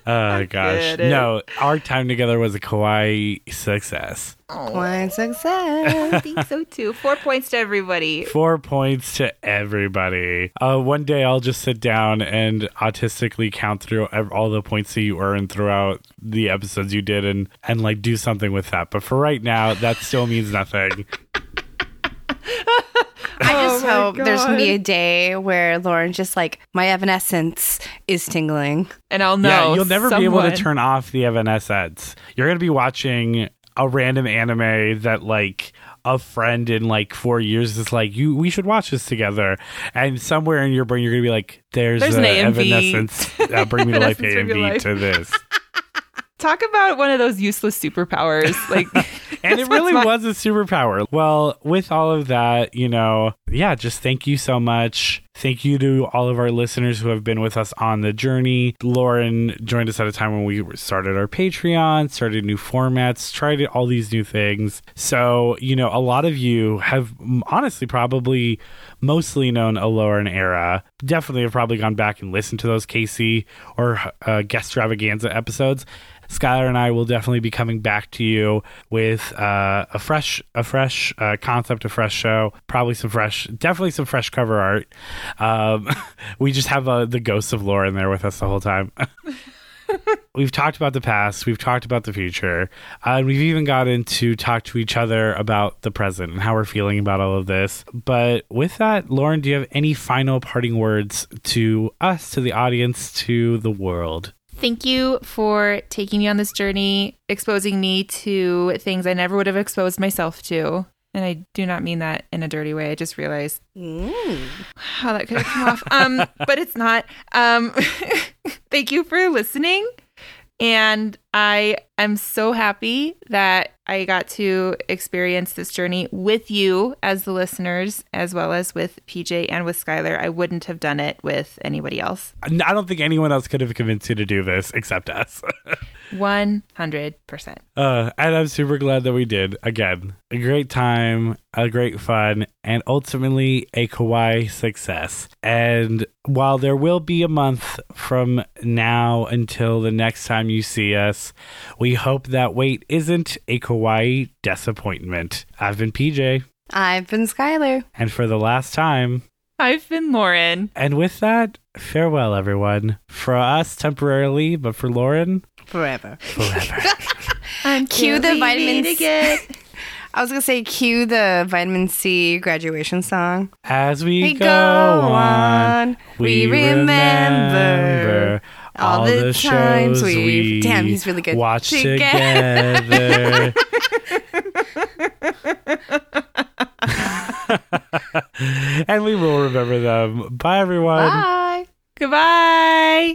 Oh gosh, no. Our time together was a Kawaii success.
Kawaii success.
I think so too. Four points to everybody.
Four points to everybody. Uh, one day I'll just sit down and autistically count through all the points that you earned throughout the episodes you did, and and like do something with that. But for right now, that still means nothing.
I just
Oh my
hope there's gonna be a day where Lauren just like my evanescence is tingling.
And I'll know.
yeah, you'll never be able to turn off the Evanescence. You're gonna be watching a random anime that like a friend in like four years is like, you, we should watch this together. And somewhere in your brain, you're going to be like, there's,
There's
a
an AMV.
Evanescence, uh, Bring Me to Life
Evanescence, Bring Me to
AMV
Life.
to this.
Talk about one of those useless superpowers. Like,
And it really
my-
was a superpower. Well, with all of that, you know, yeah, just thank you so much. Thank you to all of our listeners who have been with us on the journey. Lauren joined us at a time when we started our Patreon, started new formats, tried all these new things. So, you know, a lot of you have honestly probably mostly known a Lauren era. Definitely have probably gone back and listened to those Casey or uh, guest extravaganza episodes. Skylar and I will definitely be coming back to you with uh, a fresh, a fresh uh, concept, a fresh show, probably some fresh, definitely some fresh cover art. Um, we just have uh, the ghost of Lauren there with us the whole time. we've talked about the past, we've talked about the future, uh, and we've even gotten to talk to each other about the present and how we're feeling about all of this. But with that, Lauren, do you have any final parting words to us, to the audience, to the world?
Thank you for taking me on this journey, exposing me to things I never would have exposed myself to. And I do not mean that in a dirty way. I just realized how that could have come off. Um, but it's not. Um, thank you for listening. And I am so happy that I got to experience this journey with you as the listeners, as well as with PJ and with Skylar. I wouldn't have done it with anybody else.
I don't think anyone else could have convinced you to do this except us.
100%.
uh, and I'm super glad that we did. Again, a great time, a great fun, and ultimately a kawaii success. And while there will be a month from now until the next time you see us, we hope that wait isn't a kawaii desuppointment. I've been PJ,
I've been Skylar.
and for the last time,
I've been Lauren.
and with that, farewell, everyone. For us, temporarily, but for Lauren,
Forever.
forever.
Cue the vitamin
meet
C.
again.
I was gonna say cue the vitamin C graduation song.
As we,
We
go, on, we remember all the shows we
Damn, he's really good.
watch
Together.
together. and we will remember them. Bye, everyone.
Bye.
Goodbye.